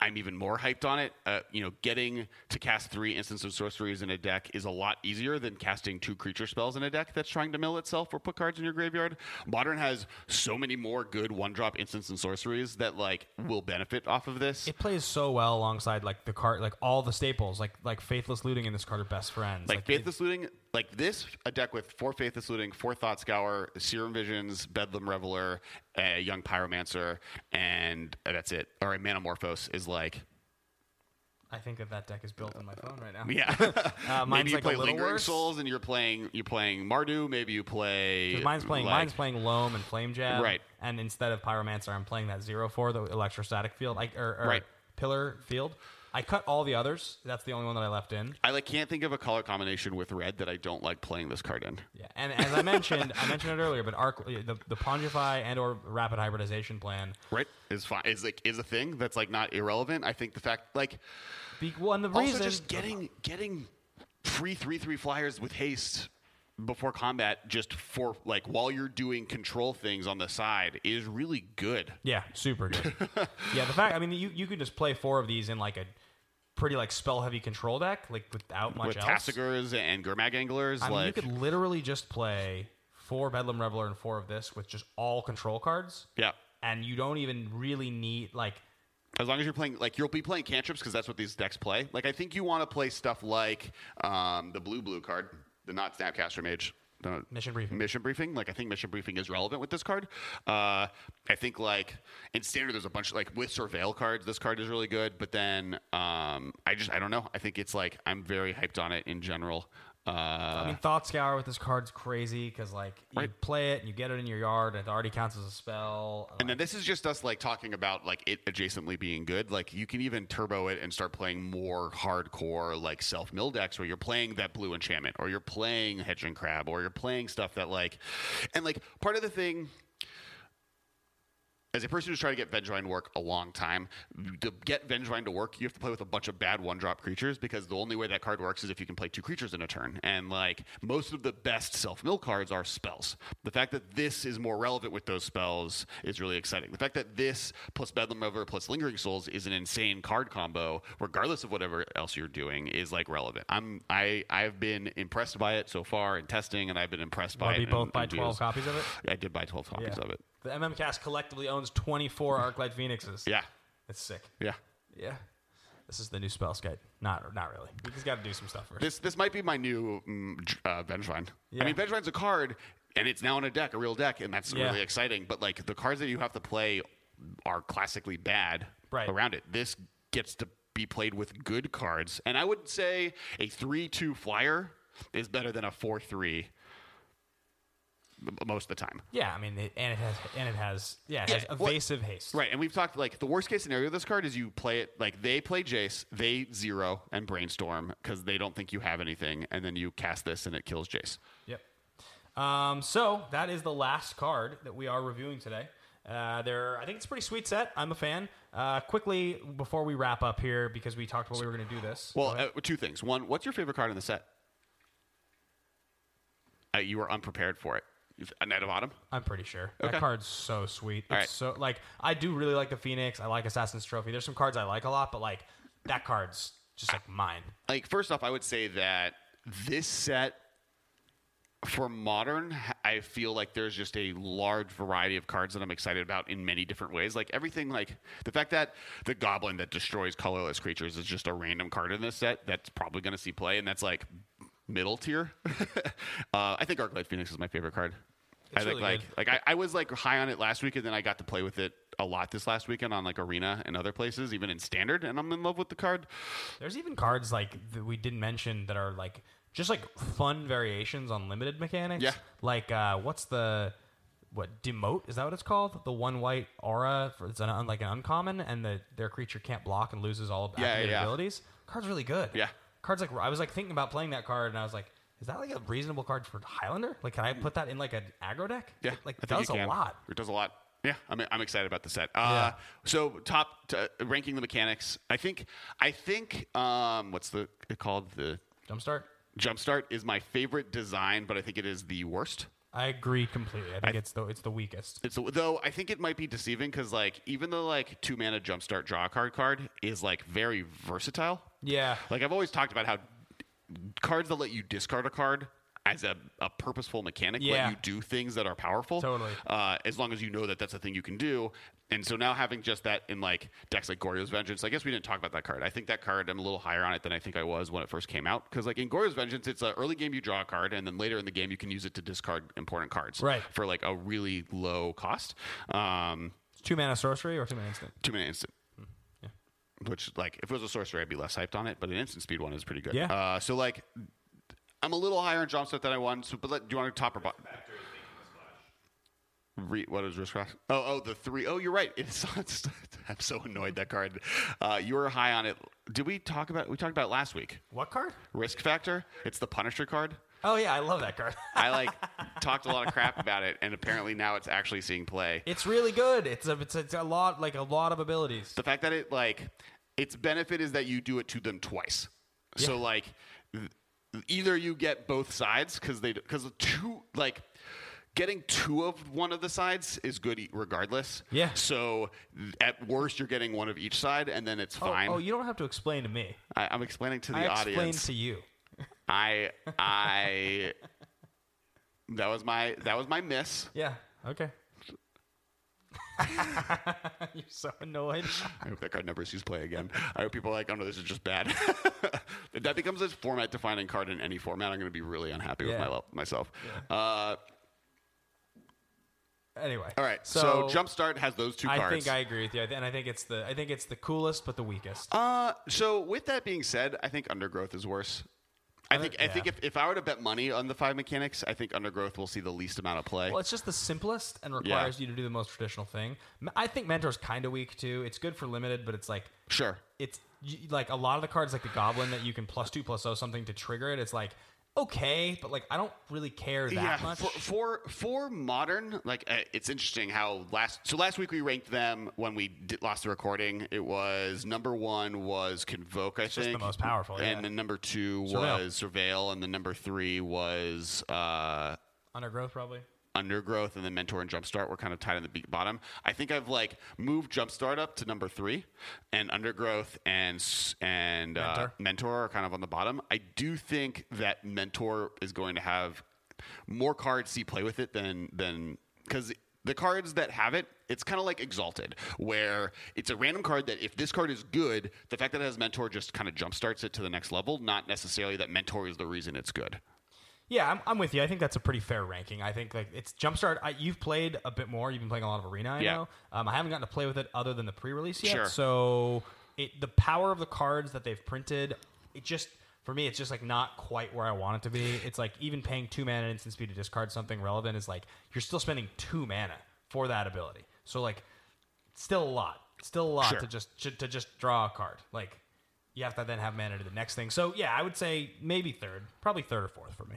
I'm even more hyped on it. Uh, you know, getting to cast three instants of sorceries in a deck is a lot easier than casting two creature spells in a deck that's trying to mill itself or put cards in your graveyard. Modern has so many more good one drop instants and sorceries that like will benefit off of this. it plays so well alongside like the card, like all the staples, like like Faithless Looting and this card are best friends. Like it- Faithless Looting, like this, a deck with four Faithless Looting, four Thought Scour, Serum Visions, Bedlam Reveler, a Young Pyromancer, and that's it. Or a Manamorphose is like, I think that that deck is built on my phone right now. yeah. *laughs* Uh, *laughs* mine's maybe you like play a Lingering worse. Souls, and you're playing you're playing Mardu. Maybe you play mine's playing like- mine's playing Loam and Flame Jab. Right. And instead of Pyromancer, I'm playing that zero four, the electrostatic field, like or, or Right. pillar field. I cut all the others. That's the only one that I left in. I like can't think of a color combination with red that I don't like playing this card in. Yeah. And as I mentioned, I mentioned it earlier, but Arc, the the Pongify and or rapid hybridization plan. Right is fine. Is like is a thing that's like not irrelevant. I think the fact like Be, well, and the also reason just getting getting free three three flyers with haste before combat just for like while you're doing control things on the side is really good Yeah, super good. *laughs* yeah, the fact I mean you you could just play four of these in like a pretty like spell heavy control deck, like without much with else. And Gurmag Anglers I mean, you could literally just play four Bedlam Reveler and four of this with just all control cards. yeah and you don't even really need like as long as you're playing like you'll be playing cantrips because that's what these decks play like i think you want to play stuff like um, the blue blue card the not snapcaster mage Mission briefing. mission briefing. Like i think mission briefing is relevant with this card. Uh, i think like in standard there's a bunch like with surveil cards this card is really good but then um, i just i don't know. I think it's like i'm very hyped on it in general Uh, I mean, Thought Scour with this card's crazy because like you play it and you get it in your yard and it already counts as a spell. and then this is just us like talking about like it adjacently being good. Like you can even turbo it and start playing more hardcore like self mill decks where you're playing that blue enchantment or you're playing Hedron Crab or you're playing stuff that like and like part of the thing as a person who's tried to get Vengevine to work a long time, to get Vengevine to work, you have to play with a bunch of bad one drop creatures because the only way that card works is if you can play two creatures in a turn. And like most of the best self mill cards are spells. The fact that this is more relevant with those spells is really exciting. The fact that this plus Bedlam Reveler plus Lingering Souls is an insane card combo, regardless of whatever else you're doing, is like relevant. I'm I I've been impressed by it so far in testing, and I've been impressed by it. be both buy twelve copies of it. I did buy twelve copies Yeah. of it. The MMCast collectively owns 24 *laughs* Arclight Phoenixes. Yeah, It's sick. yeah. Yeah. This is the new spell skate. Not not really. We just got to do some stuff first. This this might be my new mm, uh, Vengevine. Yeah. I mean, Vengevine's a card, and it's now in a deck, a real deck, and that's Yeah. really exciting. But like the cards that you have to play are classically bad Right. around it. This gets to be played with good cards, and I would say a three-two flyer is better than a four-three most of the time. yeah, I mean, it, and it has and it has yeah, it has Yeah, what- evasive haste. Right, and we've talked like the worst case scenario of this card is you play it like they play Jace, they zero and brainstorm because they don't think you have anything, and then you cast this and it kills Jace. Yep. Um, so that is the last card that we are reviewing today. Uh, there, I think it's a pretty sweet set. I'm a fan. Uh, quickly before we wrap up here, because we talked about we were going to do this. Well, uh, two things. One, what's your favorite card in the set? Uh, you were unprepared for it. You've- A Knight of Autumn. I'm pretty sure Okay. that card's so sweet. It's right. so like I do really like the Phoenix. I like Assassin's Trophy. There's some cards I like a lot, but like that card's just like mine. Like first off, I would say that this set for modern, I feel like there's just a large variety of cards that I'm excited about in many different ways. Like everything, like the fact that the Goblin that destroys colorless creatures is just a random card in this set that's probably going to see play, and that's like middle tier. *laughs* uh, I think Arclight Phoenix is my favorite card. I think really like good. like I, I was like high on it last week, and then I got to play with it a lot this last weekend on like Arena and other places, even in Standard, and I'm in love with the card. There's even cards like that we didn't mention that are like just like fun variations on limited mechanics. Yeah. Like uh, what's the what demote is that what it's called? The one white aura for it's an like an uncommon, and the their creature can't block and loses all Yeah, yeah. abilities. Card's really good. Yeah. Cards like I was like thinking about playing that card, and I was like, is that like a reasonable card for Highlander? Like, can I put that in like an aggro deck? Yeah, It, like I does a lot. It does a lot. Yeah, I'm, I'm excited about the set. Uh, Yeah. So top to, ranking the mechanics. I think I think um, what's the called the Jumpstart. Jumpstart is my favorite design, but I think it is the worst. I agree completely. I think it's the it's the weakest. It's though I think it might be deceiving because like even the like two mana Jumpstart draw card card is like very versatile. Yeah. Like I've always talked about how cards that let you discard a card as a, a purposeful mechanic Yeah. let you do things that are powerful. Totally. Uh, as long as you know that that's a thing you can do. And so now having just that in like decks like Goryo's Vengeance, I guess we didn't talk about that card. I think that card I'm a little higher on it than I think I was when it first came out. Because like in Goryo's Vengeance, it's an early game you draw a card, and then later in the game you can use it to discard important cards. Right. For like a really low cost. Um, two mana sorcery or two mana instant. two minute instant. Which, like, if it was a sorcery, I'd be less hyped on it. But an instant speed one is pretty good. Yeah. Uh, so, like, I'm a little higher on Jumpstart than I want. So, but let, do you want to top or bottom? Re, what is risk cross? Oh, oh, the three. Oh, you're right. *laughs* It's, it's I'm so annoyed that card. Uh, you were high on it. Did we talk about? We talked about it last week. What card? Risk factor. It's the Punisher card. Oh yeah, I love that card. *laughs* I like *laughs* talked a lot of crap about it, and apparently now it's actually seeing play. it's really good. It's a it's a, it's a lot like a lot of abilities. the fact that it like its benefit is that you do it to them twice. So like either you get both sides because they because two like getting two of one of the sides is good e- regardless. Yeah. So at worst you're getting one of each side and then it's Oh, fine. oh, you don't have to explain to me. I, I'm explaining to the audience. I audience. to you. I I that was my that was my miss. *laughs* Yeah. Okay. *laughs* You're so annoyed. I hope that card never sees play again. I hope people are like, oh no, this is just bad. if *laughs* that becomes a format defining card in any format, I'm going to be really unhappy Yeah. with my, myself. Uh, Anyway. all right, so, So, Jumpstart has those two I cards. think I agree with you, and I think it's the I think it's the coolest but the weakest. uh, so with that being said, I think Undergrowth is worse. I think I yeah. think if, if I were to bet money on the five mechanics, I think Undergrowth will see the least amount of play. Well, it's just the simplest and requires you to do the most traditional thing. I think Mentor's kind of weak too. It's good for limited, but it's like sure. it's like a lot of the cards, like the Goblin, that you can plus two plus oh something to trigger it. It's like okay, but like I don't really care that yeah, much. For, for for modern, like uh, it's interesting how last so last week we ranked them when we did, lost the recording. It was number one was Convoke, I just the think, most powerful, yeah. and then number two Surveil. was Surveil, and then number three was uh, Undergrowth probably. Undergrowth, and then Mentor and Jumpstart were kind of tied in the bottom. I think I've like moved Jumpstart up to number three, and Undergrowth and and uh, Mentor. Mentor are kind of on the bottom. I do think that Mentor is going to have more cards see play with it than than because the cards that have it, it's kind of like Exalted, where it's a random card that if this card is good, the fact that it has Mentor just kind of jumpstarts it to the next level. Not necessarily that Mentor is the reason it's good. Yeah, I'm, I'm with you. I think that's a pretty fair ranking. I think like it's Jumpstart. I, you've played a bit more. You've been playing a lot of Arena. I Yeah. know. Um, I haven't gotten to play with it other than the pre-release yet. Sure. So it the power of the cards that they've printed, it just for me, it's just like not quite where I want it to be. It's like even paying two mana and instant speed to discard something relevant is like you're still spending two mana for that ability. So like, still a lot. Still a lot Sure. to just to, to just draw a card. Like you have to then have mana to the next thing. So yeah, I would say maybe third, probably third or fourth for me.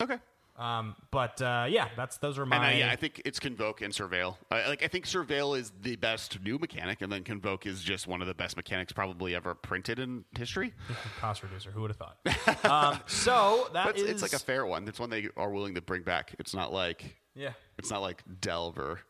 Okay. Um, but uh, yeah, that's those are my. And uh, yeah, I think it's Convoke and Surveil. I, like I think Surveil is the best new mechanic, and then Convoke is just one of the best mechanics probably ever printed in history. *laughs* cost reducer. Who would have thought? *laughs* um, so that it's, is it's like a fair one. It's one they are willing to bring back. It's not like yeah, it's not like Delve or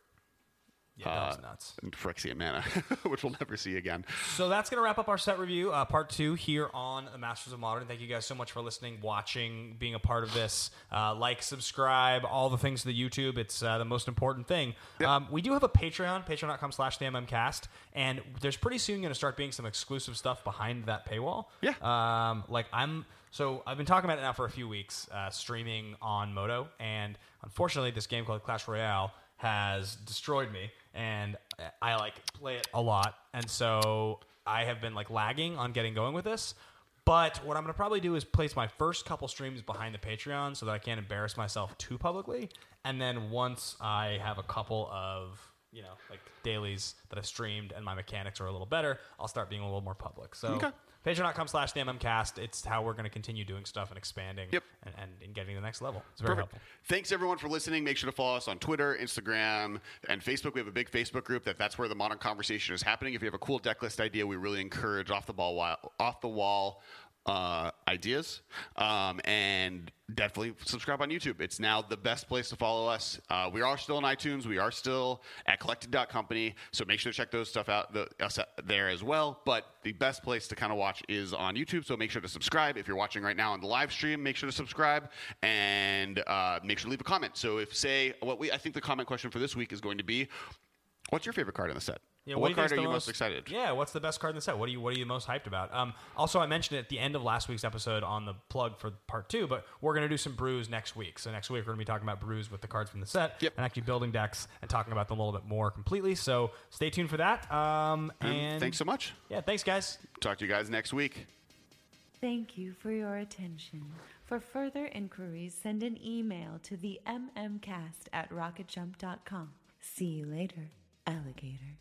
yeah, that was uh, nuts. Phyrexian Mana, *laughs* which we'll never see again. So that's gonna wrap up our set review, uh, part two here on the Masters of Modern. Thank you guys so much for listening, watching, being a part of this. Uh, like, subscribe, all the things to the YouTube. It's uh, the most important thing. Um, we do have a Patreon, patreon.com/slash the MMCast, and there's pretty soon going to start being some exclusive stuff behind that paywall. Yeah. Um, like I'm so I've been talking about it now for a few weeks, uh, streaming on Moto, and unfortunately, this game called Clash Royale has destroyed me, and I like play it a lot, and so I have been like lagging on getting going with this. But what I'm going to probably do is place my first couple streams behind the Patreon so that I can't embarrass myself too publicly, and then once I have a couple of you know like dailies that I've streamed and my mechanics are a little better, I'll start being a little more public. So. Okay. Patreon.com slash the MMCast. It's how we're going to continue doing stuff and expanding Yep. and, and, and getting to the next level. It's very Perfect. helpful. Thanks everyone for listening. Make sure to follow us on Twitter, Instagram, and Facebook. We have a big Facebook group that that's where the modern conversation is happening. If you have a cool deck list idea, we really encourage off the ball, off the wall uh, ideas. Um, and definitely subscribe on YouTube. It's now the best place to follow us. Uh, we are still on iTunes. We are still at collected.company. So make sure to check those stuff out the, us there as well. But the best place to kind of watch is on YouTube. So make sure to subscribe. If you're watching right now on the live stream, make sure to subscribe and uh, make sure to leave a comment. So if say what we, I think the comment question for this week is going to be, what's your favorite card in the set? Yeah, what do you card are the you most excited? Yeah, what's the best card in the set? What are you What are you most hyped about? Um, also, I mentioned it at the end of last week's episode on the plug for part two, but we're going to do some brews next week. So next week we're going to be talking about brews with the cards from the set Yep. and actually building decks and talking about them a little bit more completely. So stay tuned for that. Um, and, And thanks so much. Yeah, thanks guys. Talk to you guys next week. Thank you for your attention. For further inquiries, send an email to the mmcast at rocketjump.com. See you later, alligator.